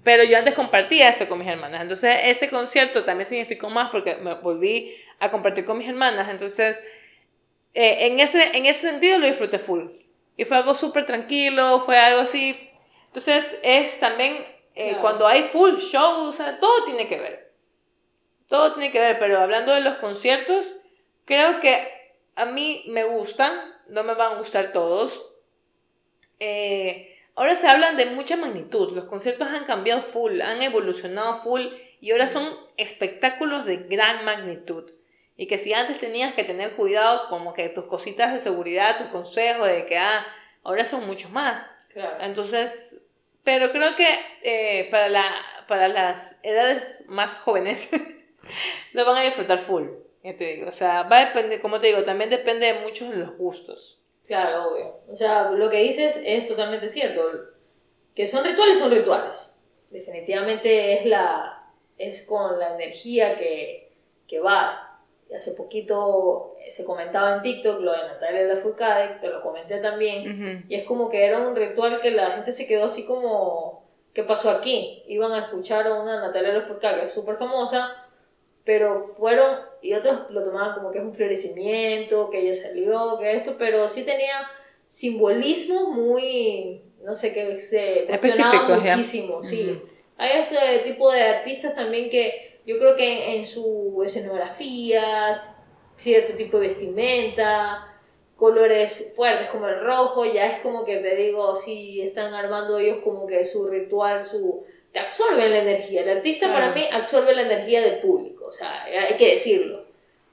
Pero yo antes compartía eso con mis hermanas. Entonces, este concierto también significó más porque me volví a compartir con mis hermanas. Entonces, eh, en, ese, en ese sentido lo disfruté full. Y fue algo súper tranquilo, fue algo así. Entonces, es también eh, Claro. cuando hay full shows, o sea, todo tiene que ver. Todo tiene que ver, pero hablando de los conciertos, creo que a mí me gustan, no me van a gustar todos. Eh, ahora se hablan de mucha magnitud, los conciertos han cambiado full, han evolucionado full y ahora son espectáculos de gran magnitud. Y que si antes tenías que tener cuidado como que tus cositas de seguridad, tus consejos de que, ah, ahora son muchos más. Claro. Entonces, pero creo que eh, para, la, para las edades más jóvenes lo van a disfrutar full, ya te digo. O sea, va a depender, como te digo, también depende de muchos de los gustos. Claro, obvio. O sea, lo que dices es totalmente cierto. Que son rituales, son rituales. Definitivamente es la es con la energía que, que vas. Hace poquito eh, se comentaba en TikTok lo de Natalia Lafourcade, te lo comenté también. Y es como que era un ritual que la gente se quedó así como, ¿qué pasó aquí? Iban a escuchar a una Natalia Lafourcade que es súper famosa, pero fueron, y otros lo tomaban como que es un florecimiento, que ella salió, que esto, pero sí tenía simbolismo muy, no sé, que se cuestionaba Específicos, ya. muchísimo, sí. Hay este tipo de artistas también que yo creo que en su escenografías, cierto tipo de vestimenta, colores fuertes como el rojo, ya es como que te digo, si están armando ellos como que su ritual, su te absorben la energía. El artista Claro. para mí absorbe la energía del público, o sea, hay que decirlo.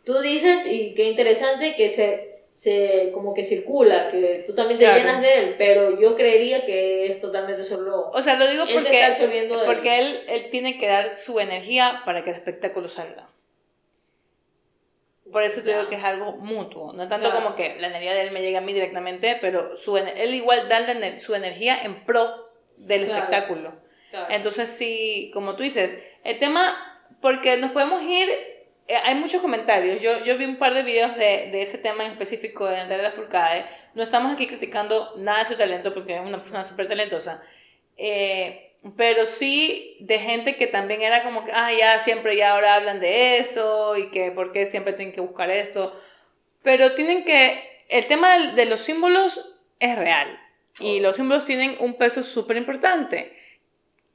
Tú dices, y qué interesante que se, se como que circula, que tú también te Claro. llenas de él, pero yo creería que es totalmente solo... O sea, lo digo Él porque, porque él, él tiene que dar su energía para que el espectáculo salga. Por eso te digo que es algo mutuo. No tanto Claro. como que la energía de él me llega a mí directamente, pero su, él igual da la su energía en pro del espectáculo. Entonces, sí, como tú dices, el tema, porque nos podemos ir, eh, hay muchos comentarios, yo, yo vi un par de videos de, de ese tema en específico de Natalia Lafourcade, no estamos aquí criticando nada de su talento porque es una persona súper talentosa, eh, pero sí de gente que también era como que, ah, ya siempre ya ahora hablan de eso y que por qué siempre tienen que buscar esto, pero tienen que, el tema de los símbolos es real. Y los símbolos tienen un peso súper importante.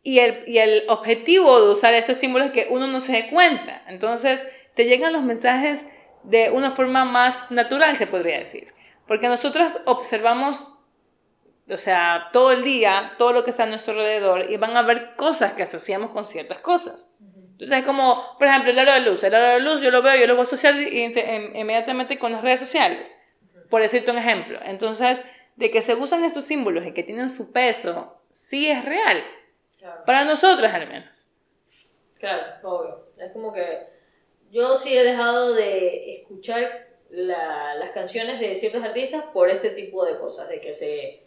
Y el, y el objetivo de usar estos símbolos es que uno no se dé cuenta. Entonces, te llegan los mensajes de una forma más natural, se podría decir. Porque nosotras observamos, o sea, todo el día, todo lo que está a nuestro alrededor, y van a ver cosas que asociamos con ciertas cosas. Entonces, es como, por ejemplo, el aro de luz. El aro de luz yo lo veo, yo lo voy a asociar inmediatamente con las redes sociales. Por decirte un ejemplo. Entonces, de que se usan estos símbolos y que tienen su peso, sí es real. Claro. Para nosotras al menos. Claro, obvio. Es como que yo sí he dejado de escuchar la- las canciones de ciertos artistas por este tipo de cosas, de que se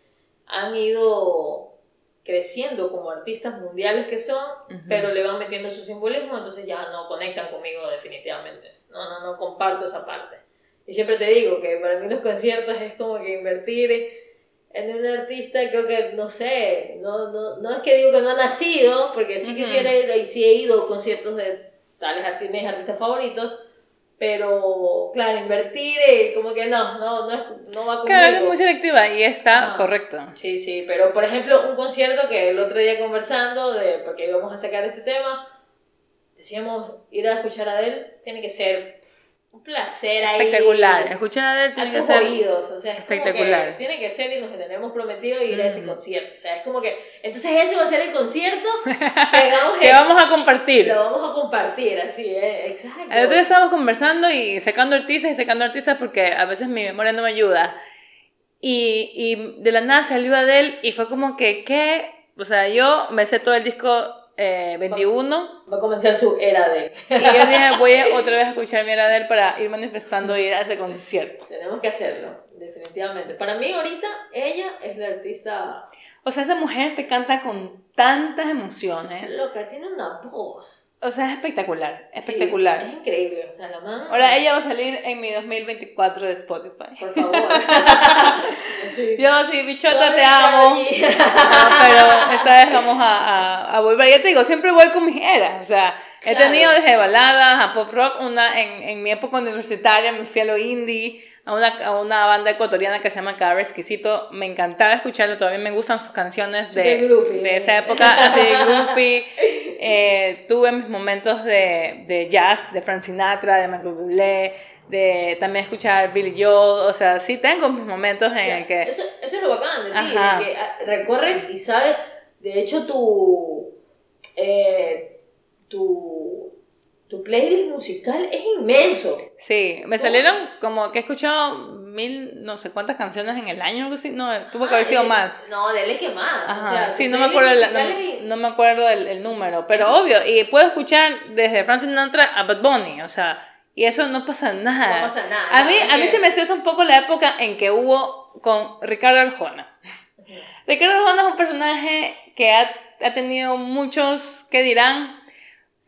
han ido creciendo como artistas mundiales que son, pero le van metiendo su simbolismo, entonces ya no conectan conmigo definitivamente. No, no, no comparto esa parte. Y siempre te digo que para mí los conciertos es como que invertir en un artista, creo que, no sé, no, no, no es que digo que no ha nacido, porque sí quisiera ir, sí he ido a conciertos de tales artistas, mis artistas favoritos, pero claro, invertir eh, como que no, no, no, no va conmigo. Claro, es muy selectiva y está correcto. Sí, sí, pero por ejemplo, un concierto que el otro día conversando, de, porque íbamos a sacar este tema, decíamos ir a escuchar a él, tiene que ser un placer ahí. Espectacular. Escuchar a él tiene que ser oídos, o sea, es espectacular. Como que tiene que ser y nos tenemos prometido ir a ese concierto. O sea, es como que entonces ese va a ser el concierto que, vamos a compartir. Lo vamos a compartir, así, ¿eh? exacto. El otro día estábamos conversando y sacando artistas y sacando artistas porque a veces mi memoria no me ayuda. Y, y de la nada salió Adele y fue como que, ¿qué? O sea, yo me sé todo el disco 21. Eh, va a comenzar su era de. Y yo dije, voy a otra vez a escuchar mi era de él para ir manifestando ir a ese concierto. Tenemos que hacerlo, definitivamente. Para mí, ahorita, ella es la artista. O sea, esa mujer te canta con tantas emociones. Loca, tiene una voz. O sea, es espectacular, espectacular. es increíble, o sea, la mano... Ahora ella va a salir en mi 2024 de Spotify. Por favor. Yo sí, bichota, te amo. pero esta vez vamos a, a, volver. Ya te digo, siempre voy con mis eras. O sea, he tenido desde baladas a pop rock. Una, en, en mi época universitaria me fui a lo indie a una, a una banda ecuatoriana que se llama Cabra Exquisito. Me encantaba escucharlo, todavía me gustan sus canciones de, de, esa época, así de groupie. Eh, tuve mis momentos de, de, jazz, de Frank Sinatra, de Michael Bublé, de también escuchar Billy Joel, o sea, sí tengo mis momentos en el que... Eso, eso es lo bacán de ti, de que ah, recorres y sabes, de hecho tu... Eh, tu tu playlist musical es inmenso. Sí, me salieron como que he escuchado mil, no sé cuántas canciones en el año, no, tuvo que haber sido más. No, dele que más. Ajá, sí, no me acuerdo, el, no, me acuerdo el, número, pero obvio, y puedo escuchar desde Francis Sinatra a Bad Bunny, o sea, y eso no pasa nada. No pasa nada. A mí, a mí se me estresa un poco la época en que hubo con Ricardo Arjona. Ricardo Arjona es un personaje que ha, ha tenido muchos que dirán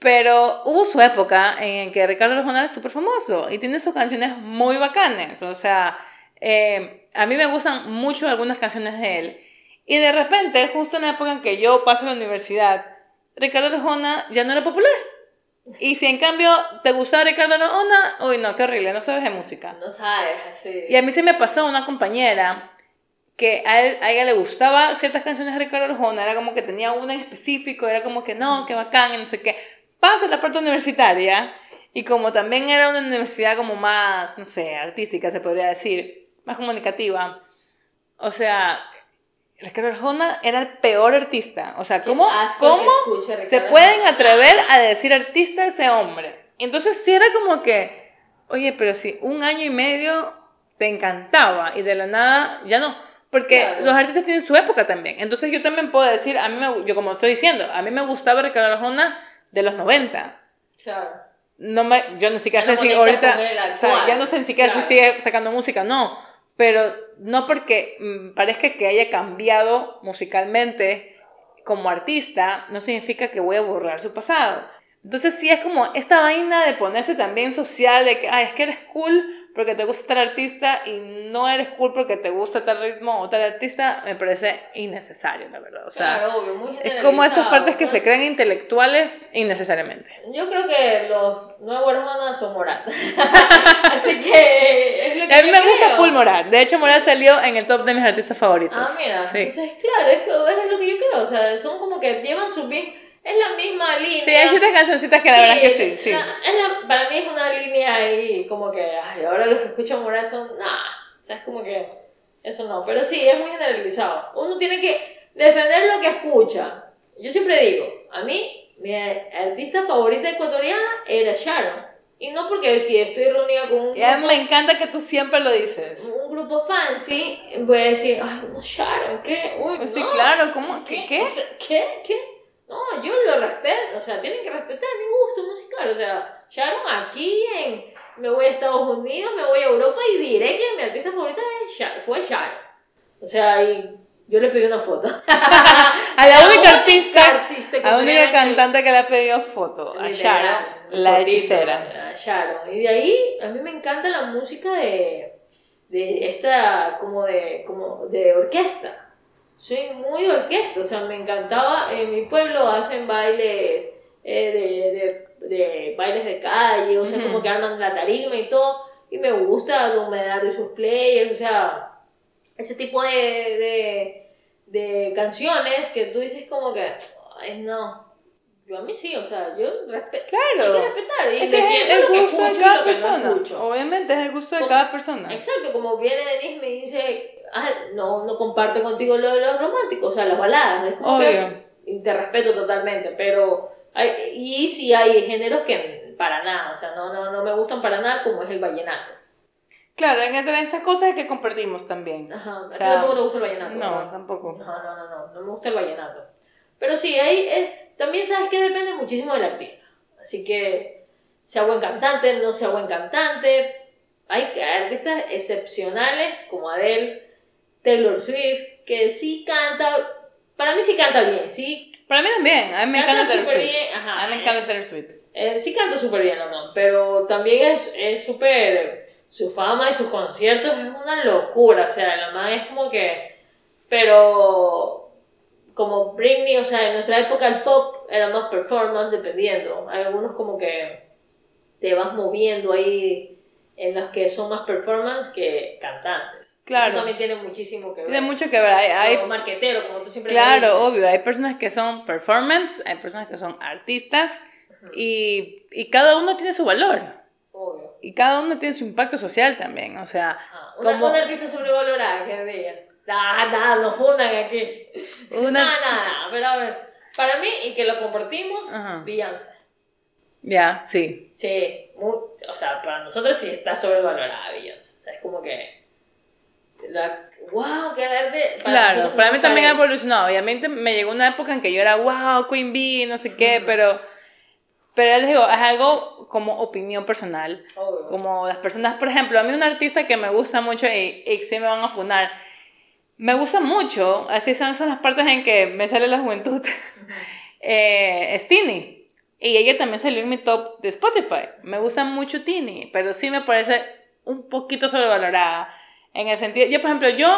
pero hubo su época en que Ricardo Arjona es súper famoso y tiene sus canciones muy bacanes. O sea, eh, a mí me gustan mucho algunas canciones de él. Y de repente, justo en la época en que yo paso a la universidad, Ricardo Arjona ya no era popular. Y si en cambio te gusta Ricardo Arjona, uy no, qué horrible, no sabes de música. No sabes, así. Y a mí se me pasó una compañera que a, él, a ella le gustaba ciertas canciones de Ricardo Arjona, era como que tenía una en específico, era como que no, qué bacán, y no sé qué pasa la parte universitaria y como también era una universidad como más, no sé, artística se podría decir, más comunicativa, o sea, Ricardo Arjona era el peor artista. O sea, ¿cómo, ¿cómo se pueden atrever a decir artista a ese hombre? Entonces sí era como que, oye, pero si un año y medio te encantaba y de la nada ya no. Porque los artistas tienen su época también. Entonces yo también puedo decir, a mí me, yo como estoy diciendo, a mí me gustaba Ricardo Arjona de los 90. Claro. No me, yo no sé qué hace si ahorita, o sea, ya no sé ni siquiera si sigue sacando música, no, pero no porque mm, parezca que haya cambiado musicalmente como artista, no significa que voy a borrar su pasado. Entonces sí es como esta vaina de ponerse también social, de que, ah, es que eres cool porque te gusta tal artista y no eres cool porque te gusta tal ritmo o tal artista, me parece innecesario, la verdad. O sea, claro, obvio, muy es como estas partes que se creen intelectuales innecesariamente. Yo creo que los nuevos hermanos son Morat. Así que es lo que A mí me gusta full Morat. De hecho, Morat salió en el top de mis artistas favoritos. Ah, mira. Sí. Entonces, claro, es, que, es lo que yo creo. O sea, son como que llevan su bien es la misma línea. Sí, hay ciertas cancioncitas que la verdad es que sí. sí. para mí es una línea ahí, como que, ay, ahora los que escuchan moral son, nah, o sea, es como que, eso no. Pero sí, es muy generalizado. Uno tiene que defender lo que escucha. Yo siempre digo, a mí, mi artista favorita ecuatoriana era Sharon. Y no porque si estoy reunida con un grupo, me encanta que tú siempre lo dices. Un grupo fancy, voy a decir, ay, no, Sharon, ¿qué? Uy, sí, claro, ¿cómo? ¿Qué? ¿Qué? ¿Qué? ¿Qué? No, yo lo respeto, o sea, tienen que respetar mi gusto musical. O sea, Sharon aquí en. Me voy a Estados Unidos, me voy a Europa y diré que mi artista favorita fue Sharon. O sea, y yo le pedí una foto. a la, única artista, a la única cantante que le ha pedido foto, a Sharon, la hechicera. A Sharon. Y de ahí, a mí me encanta la música de, de esta, como de, como de orquesta. Soy muy orquesta, o sea, me encantaba, en mi pueblo hacen bailes eh, de, de, de, bailes de calle, o sea, como que arman la tarima y todo, y me gusta Domedario y sus players, o sea, ese tipo de, de, de canciones que tú dices como que, ay, no, yo a mí sí, o sea, yo respeto. Claro. Hay que respetar. Y es que es el gusto de cada persona. Obviamente es el gusto de cada persona. Exacto, como viene Denise y me dice, ah, no, no comparte contigo lo de los románticos, o sea, las baladas. Es como que. Y te respeto totalmente, pero. Hay, y sí hay géneros que para nada, o sea, no, no, no me gustan para nada, como es el vallenato. Claro, en esas cosas es que compartimos también. Ajá, o sea, tampoco te gusta el vallenato. No, tampoco. No, no, no, no, no me gusta el vallenato. Pero sí, hay, también sabes que depende muchísimo del artista. Así que sea buen cantante, no sea buen cantante. Hay artistas excepcionales como Adele, Taylor Swift, que sí canta, para mí sí canta bien, sí. Para mí también, a mí me encanta Taylor Swift. a mí me encanta Taylor Swift. Eh, sí canta súper bien, ¿no? pero también es súper, su fama y sus conciertos es una locura, o sea, la más es como que, pero como Britney, o sea, en nuestra época el pop era más performance dependiendo. Hay algunos como que te vas moviendo ahí en los que son más performance que cantantes. Claro. Eso también tiene muchísimo que ver. Tiene mucho que ver. Hay, hay como marquetero, como tú siempre Claro, obvio. Hay personas que son performance, hay personas que son artistas y, y, cada uno tiene su valor. Obvio. Y cada uno tiene su impacto social también, o sea... Una, como... una artista sobrevalorada, que diga. Nada, nada, no fundan aquí. Nada, nada, pero a ver, para mí, y que lo compartimos, Beyoncé. Ya, sí. Sí, o sea, para nosotros sí está sobrevalorada Beyoncé. O sea, es como que... La, wow, qué arte. claro, para mí también ha evolucionado. Obviamente me llegó una época en que yo era wow, Queen Bee, no sé qué, pero pero les digo, es algo como opinión personal. Como las personas, por ejemplo, a mí un artista que me gusta mucho y, y sí me van a fundar me gusta mucho, así son, son las partes en que me sale la juventud, eh, es Tini. Y ella también salió en mi top de Spotify. Me gusta mucho Tini, pero sí me parece un poquito sobrevalorada. En el sentido, yo por ejemplo, yo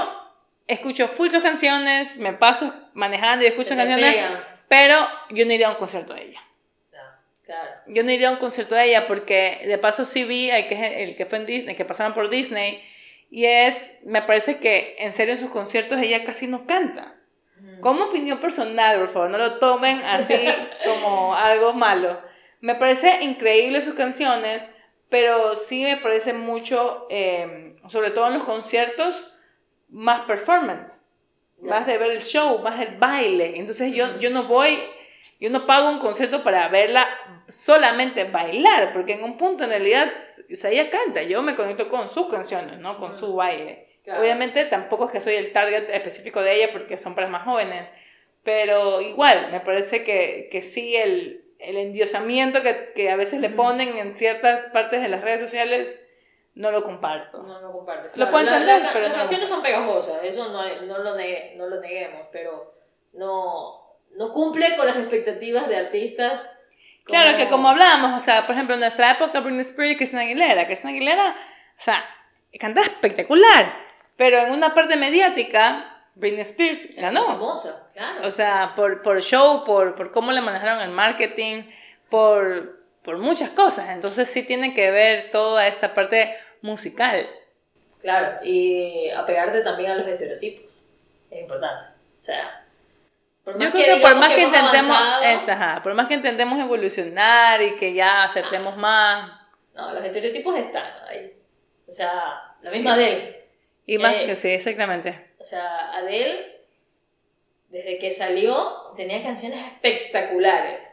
escucho full sus canciones, me paso manejando y escucho canciones, pero yo no iría a un concierto de ella. Claro. Yo no iría a un concierto de ella porque de paso sí vi el que, el que fue en Disney, que pasaron por Disney y es, me parece que en serio en sus conciertos ella casi no canta. Como opinión personal, por favor, no lo tomen así como algo malo. Me parece increíble sus canciones, pero sí me parece mucho, em, sobre todo en los conciertos, más performance, más de ver el show, más el baile. Entonces yo, yo no voy, yo no pago un concierto para verla solamente bailar, porque en un punto en realidad o sea, ella canta, yo me conecto con sus canciones, ¿no? Con su baile. Obviamente tampoco es que soy el target específico de ella porque son para más jóvenes, pero igual, me parece que, que sí el, el endiosamiento que, que, a veces le ponen en ciertas partes de las redes sociales, no lo comparto. No lo comparto. Lo puedo entender, pero Las canciones son pegajosas, eso no, no, lo no lo neguemos, pero no, no cumple con las expectativas de artistas Claro, que como hablábamos, o sea, por ejemplo, en nuestra época, Britney Spears y Christina Aguilera. Christina Aguilera, o sea, canta espectacular, pero en una parte mediática, Britney Spears ganó. Famosa, claro. O sea, por, por show, por, por cómo le manejaron el marketing, por, por muchas cosas. Entonces sí tiene que ver toda esta parte musical. Claro, y apegarte también a los estereotipos. Es importante. O sea, yo creo que por más que, intentemos, por más que intentemos evolucionar y que ya aceptemos ah. más. No, los estereotipos están ahí. O sea, la misma Adele. Y más eh, que sí, exactamente. O sea, Adele, desde que salió, tenía canciones espectaculares.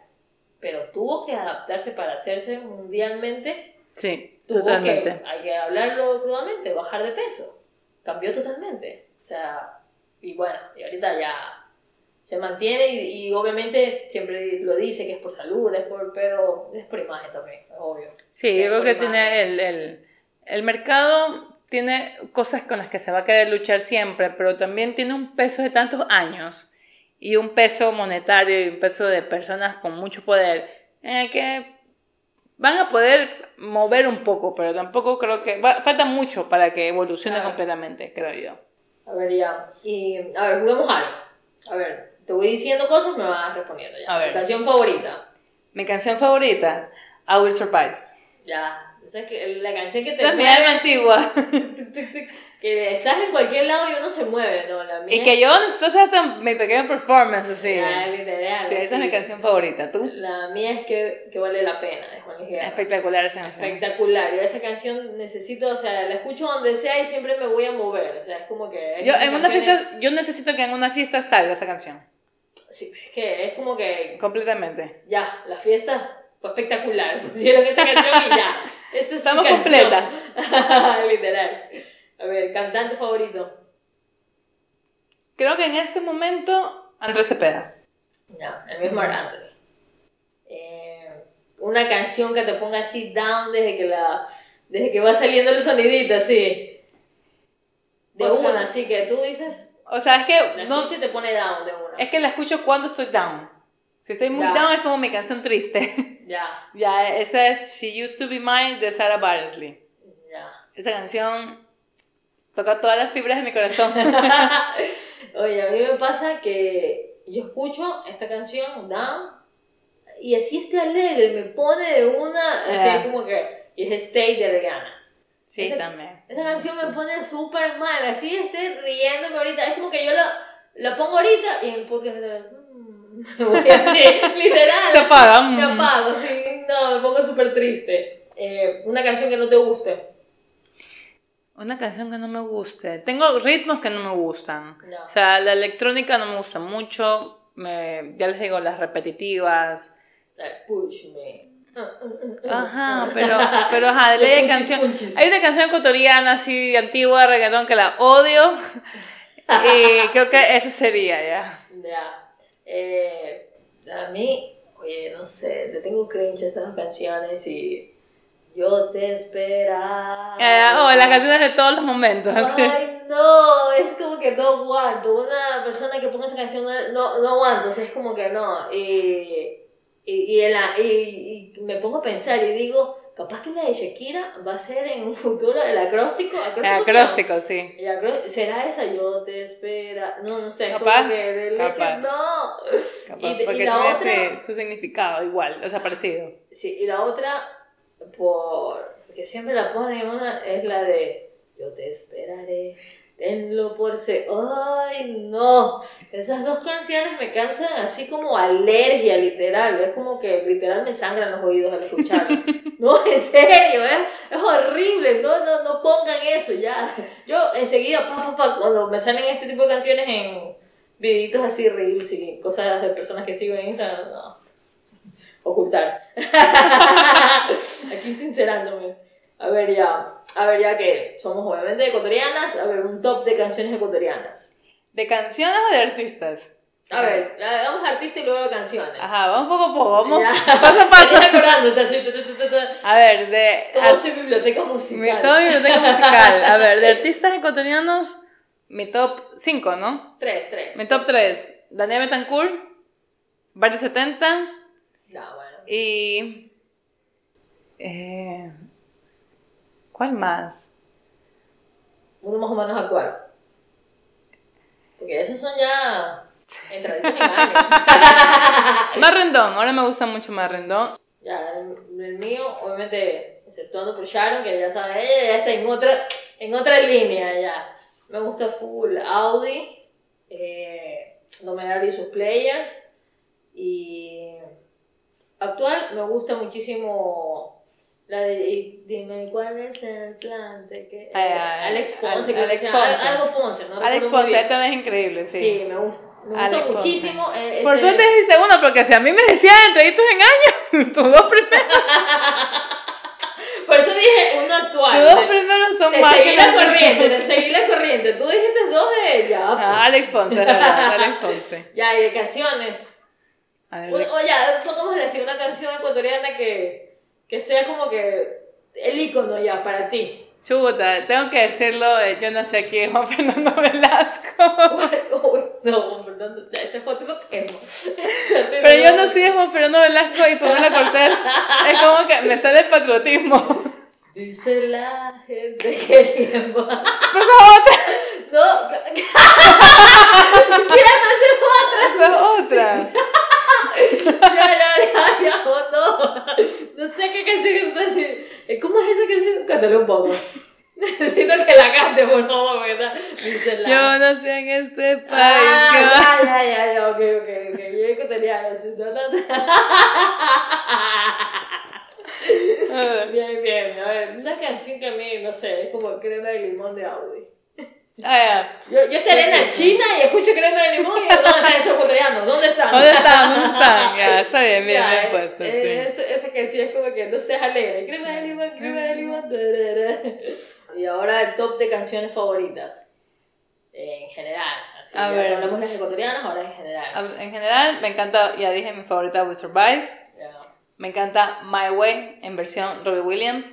Pero tuvo que adaptarse para hacerse mundialmente. Sí, totalmente. hay que hablarlo crudamente, bajar de peso. Cambió totalmente. O sea, y bueno, y ahorita ya se mantiene y, obviamente siempre lo dice que es por salud, es por, pero es por imagen también, obvio. Sí, yo creo que tiene el, el, el, mercado tiene cosas con las que se va a querer luchar siempre, pero también tiene un peso de tantos años y un peso monetario y un peso de personas con mucho poder en el que van a poder mover un poco, pero tampoco creo que... falta mucho para que evolucione completamente, creo yo. A ver, ya. Y, a ver, juguemos algo. A ver, te voy diciendo cosas, me vas respondiendo ya. A ver. canción favorita? Mi canción favorita, I Will Survive. Ya, esa es que, la canción que te... Es mi alma antigua. que estás en cualquier lado y uno se mueve, ¿no? La mía y que yo necesito hacer mi pequeña performance así. Ya, literal. Sí, esa es mi canción favorita. ¿Tú? La mía es que, que vale la pena, de Juan Luis Espectacular esa canción. Espectacular. Yo esa canción necesito, o sea, la escucho donde sea y siempre me voy a mover. O sea, es como que. Yo, en una fiesta, yo necesito que en una fiesta salga esa canción. Sí, es que es como que. Completamente. Ya, la fiesta fue espectacular. Pusieron esa canción y ya. Estamos completa. Literal. A ver, cantante favorito. Creo que en este momento, Andrés Cepeda. No, el mismo Anthony. Eh, una canción que te ponga así down desde que la desde que va saliendo el sonidito, así. De una, así que tú dices. O sea, es que. La no, te pone down de una. Es que la escucho cuando estoy down. Si estoy muy down es como mi canción triste. Ya. ya, esa es She Used to Be Mine de Sarah Barnsley. Ya. Esa canción Toca todas las fibras de mi corazón. Oye, a mí me pasa que yo escucho esta canción, Down, y así esté alegre, me pone de una, así como que, y es Stay de Rihanna. Sí, también. Esa canción me pone súper mal, así esté riéndome ahorita, es como que yo la, la pongo ahorita y en el podcast mm, así, literal. Apaga. Se mm. sí, no, me pongo súper triste. Eh, una canción que no te guste. Una canción que no me guste. Tengo ritmos que no me gustan. O sea, la electrónica no me gusta mucho. Me, ya les digo, las repetitivas. push me. Ajá, pero, pero ajá, de ley de canción. Hay una canción ecuatoriana así antigua, reggaetón, que la odio. y creo que esa sería ya. Ya. Eh, a mí, oye, no sé, le tengo cringe a estas canciones y yo te esperaba. Eh, oh, las canciones de todos los momentos. Ay, no, es como que no aguanto. Una persona que ponga esa canción no, no aguanto, o sea, es como que no. Y, y, y, y, me pongo a pensar y digo, capaz que la de Shakira va a ser en un futuro el acróstico. Acróstico, acróstico sí. ¿Será esa? Yo te espera. No, no sé. Capaz. Como que capaz. no. Capaz, y, porque la tiene otra, su significado igual, o sea, parecido. Sí, y la otra por que siempre la ponen una es la de yo te esperaré tenlo por se ay no. Esas dos canciones me cansan así como alergia literal. Es como que literal me sangran los oídos al escucharlas no en serio ¿eh? es horrible. No no no pongan eso ya. Yo enseguida pa, pa, cuando me salen este tipo de canciones en videitos así reels y cosas de personas que sigo en Instagram no. Ocultar. Aquí sincerándome. A ver ya, a ver ya que somos obviamente ecuatorianas, a ver un top de canciones ecuatorianas. ¿De canciones o de artistas? A ver, vamos a artistas y luego canciones. Ajá, vamos poco a poco, vamos paso a paso. A ver, de... Todo su biblioteca musical. Mi, todo biblioteca musical. A ver, de artistas ecuatorianos, mi top 5, ¿no? 3, 3. Mi top 3, Daniel Betancourt, Barry 70, bueno. Y... Eh, ¿Cuál más? Uno más o menos actual. Porque esos son ya entraditos en años. Marrendón, ahora me gusta mucho Marrendón. Ya, el, mío, obviamente, exceptuando por Sharon, que ya sabe, ella ya está en otra, en otra línea ya. Me gusta full Audi, eh, Domenario y sus players, y actual me gusta muchísimo la de dime cuál es el plan de que Alex Ponce, Alex Ponce. algo Ponce, ¿no? Alex Ponce también es increíble, sí. Sí, me gusta, me gusta muchísimo. Eh, Por suerte dijiste uno, porque si a mí me decían entrevistas en años, tus dos primeros. Por eso dije uno actual. Tus dos primeros son más. Te seguí la corriente, te seguí la corriente. Tú dijiste dos de ella. Ah, Alex Ponce, verdad, Alex Ponce. Ya, y de canciones. Oye, pongamos decir una canción ecuatoriana que, que sea como que el icono ya para ti. Chuta, tengo que decirlo, eh, yo no sé quién es Juan Fernando Velasco. Uy, no, Juan Fernando, ese es otro tema. Pero yo no soy Juan Fernando Velasco y Pamela Cortés. Es como que me sale el patriotismo. Dice la gente que tiempo. Pero esa otra. No, sí, esa es otra. Esa es otra. Ya, ya, ya, ya, no. No sé qué canción está. ¿Cómo es esa canción? Cántale un poco. Necesito que la cante, por favor, porque está. Dice la. Yo nací en este país. Ah, ya, ya, ya, ya, ok, ok, ok. Yo que tenía eso. Bien, bien. A ver, una canción que a mí, no sé, es como crema de limón de Audi. Ya. Yo, yo estaré en la China y escucho crema de limón y ¿dónde están esos ecuatorianos? ¿Dónde están? ¿Dónde están? ¿Dónde están? Ya, está bien, bien, bien eh, puesto, eh, sí. esa, canción es como que no seas alegre. Crema de limón, crema de limón. Y ahora el top de canciones favoritas. En general. Así, A ver. hablamos las ecuatorianas, ahora en general. En general, me encanta, ya dije, mi favorita We Survive. Ya. Me encanta My Way en versión Robbie Williams.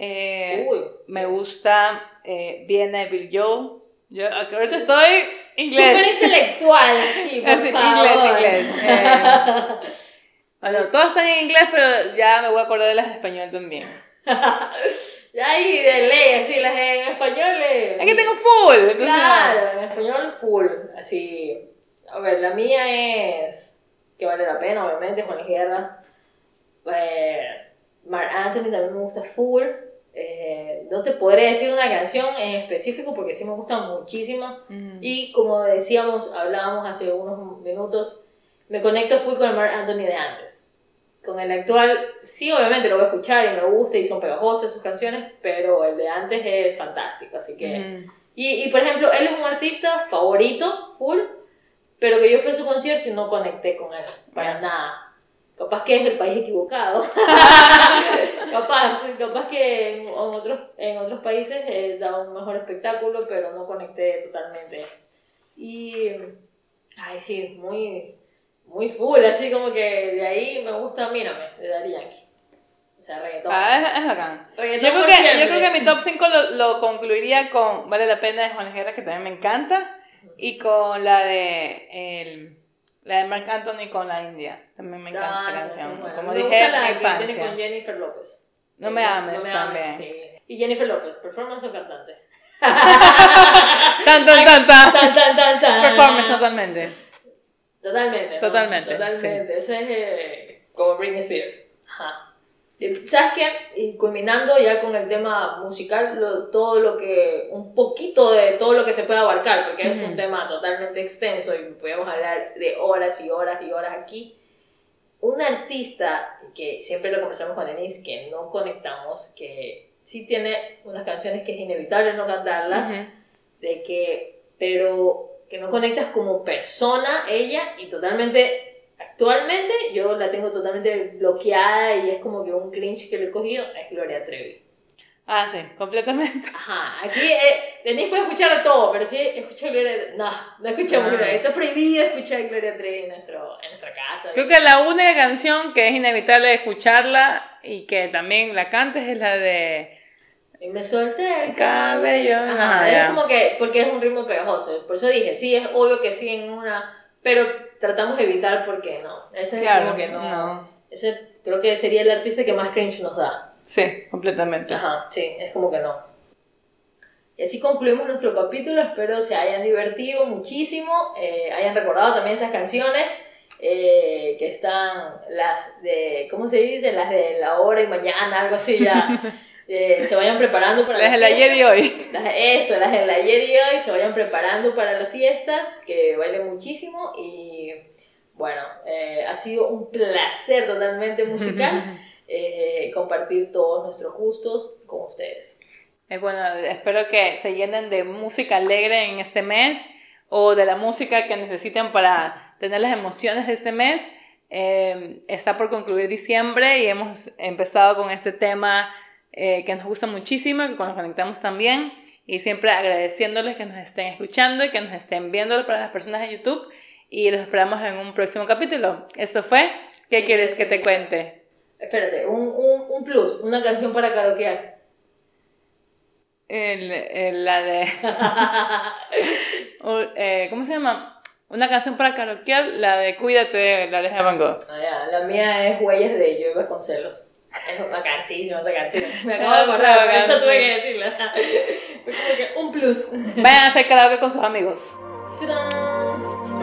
Eh, Uy. me gusta eh, Viene Bill Joe. Yo ahorita estoy inglés. Súper intelectual, sí, por Así, favor. inglés, inglés. Eh, bueno, todas están en inglés, pero ya me voy a acordar de las de español también. Ya ahí de ley, así, las en español. eh, Es que tengo full. entonces, Claro, en español full. Así. A ver, la mía es. Que vale la pena, obviamente, Juan Guerra. Eh, Mark Anthony también me gusta full. Eh, no te podré decir una canción en específico porque sí me gusta muchísimo. Ujú. Y como decíamos, hablábamos hace unos minutos, me conecto full con el Mark Anthony de antes. Con el actual, sí, obviamente lo voy a escuchar y me gusta y son pegajosas sus canciones, pero el de antes es fantástico, así que... Ujú. Y, y por ejemplo, él es un artista favorito, full, pero que yo fui a su concierto y no conecté con él, para nada. Capaz que es el país equivocado. capaz, capaz que en, otros, en otros países eh, da un mejor espectáculo, pero no conecté totalmente. Y, ay, sí, muy, muy full, así como que de ahí me gusta Mírame, de Daddy Yankee. O sea, reggaetón. Ah, es, es bacán. Reggaetón Yo creo, que, yo creo que mi top 5 lo, lo concluiría con Vale la Pena de Juan Guerra, que también me encanta, y con la de, el, la de Marc Anthony con la India. También me encanta Ah, esa canción. Como Me dije, gusta la que tiene infancia. con Jennifer López. No me ames No me también. ames, sí. Y Jennifer López, performance o cantante. Tan, tan, tan, tan. Tan, tan, tan, tan. Performance totalmente. Totalmente. ¿no? Totalmente, Totalmente. Ese es eh, como Britney Spears. Ajá. Y, ¿Sabes qué? Y culminando ya con el tema musical, lo- todo lo que, un poquito de todo lo que se puede abarcar, porque es un tema totalmente extenso y podemos hablar de horas y horas y horas aquí. Un artista que siempre lo conversamos con Denise, que no conectamos, que sí tiene unas canciones que es inevitable no cantarlas, de que, pero que no conectas como persona ella y totalmente, actualmente yo la tengo totalmente bloqueada y es como que un cringe que le he cogido es Gloria Trevi. Ah, sí, completamente. Ajá, aquí eh, Denise puede escuchar todo, pero si escucha Gloria no, no escuchamos Ah. Gloria, está prohibido escuchar Gloria Trevi en, nuestro, en nuestra casa. Creo que la única canción que es inevitable escucharla y que también la cantes es la de... Y me solté el Cabello, cabello. ajá, Ajá, es como que, porque es un ritmo pegajoso. Por eso dije, sí, es obvio que sí en una, pero tratamos de evitar porque no. Ese es Claro, como que no. no. Ese creo que sería el artista que más cringe nos da. Sí, completamente. Ajá, sí, es como que no. Y así concluimos nuestro capítulo. Espero se hayan divertido muchísimo, eh, hayan recordado también esas canciones. eh, que están las de, ¿cómo se dice? Las de la hora y mañana, algo así ya. eh, se vayan preparando para Las del ayer y hoy. Las- eso, las del ayer y hoy se vayan preparando para las fiestas, que bailen muchísimo y bueno, eh, ha sido un placer totalmente musical eh, compartir todos nuestros gustos con ustedes. Eh, bueno, espero que se llenen de música alegre en este mes o de la música que necesiten para tener las emociones de este mes. Eh, está por concluir diciembre y hemos empezado con este tema eh, que nos gusta muchísimo, que nos conectamos también y siempre agradeciéndoles que nos estén escuchando y que nos estén viendo para las personas de YouTube y los esperamos en un próximo capítulo. Esto fue ¿Qué quieres que te cuente? Espérate, un, un, un plus, una canción para karaokear. el, el- la de. o, eh, ¿Cómo se llama? Una canción para karaokear, la de Cuídate de la de Van Gogh. Ah, ya, La mía es Huellas de Joey Vasconcelos. Es una cansísima esa canción. Me acabo de acordar, por eso tuve que decirla. Fue como que un plus. Vayan a hacer karaoke con sus amigos. ¡Tarán!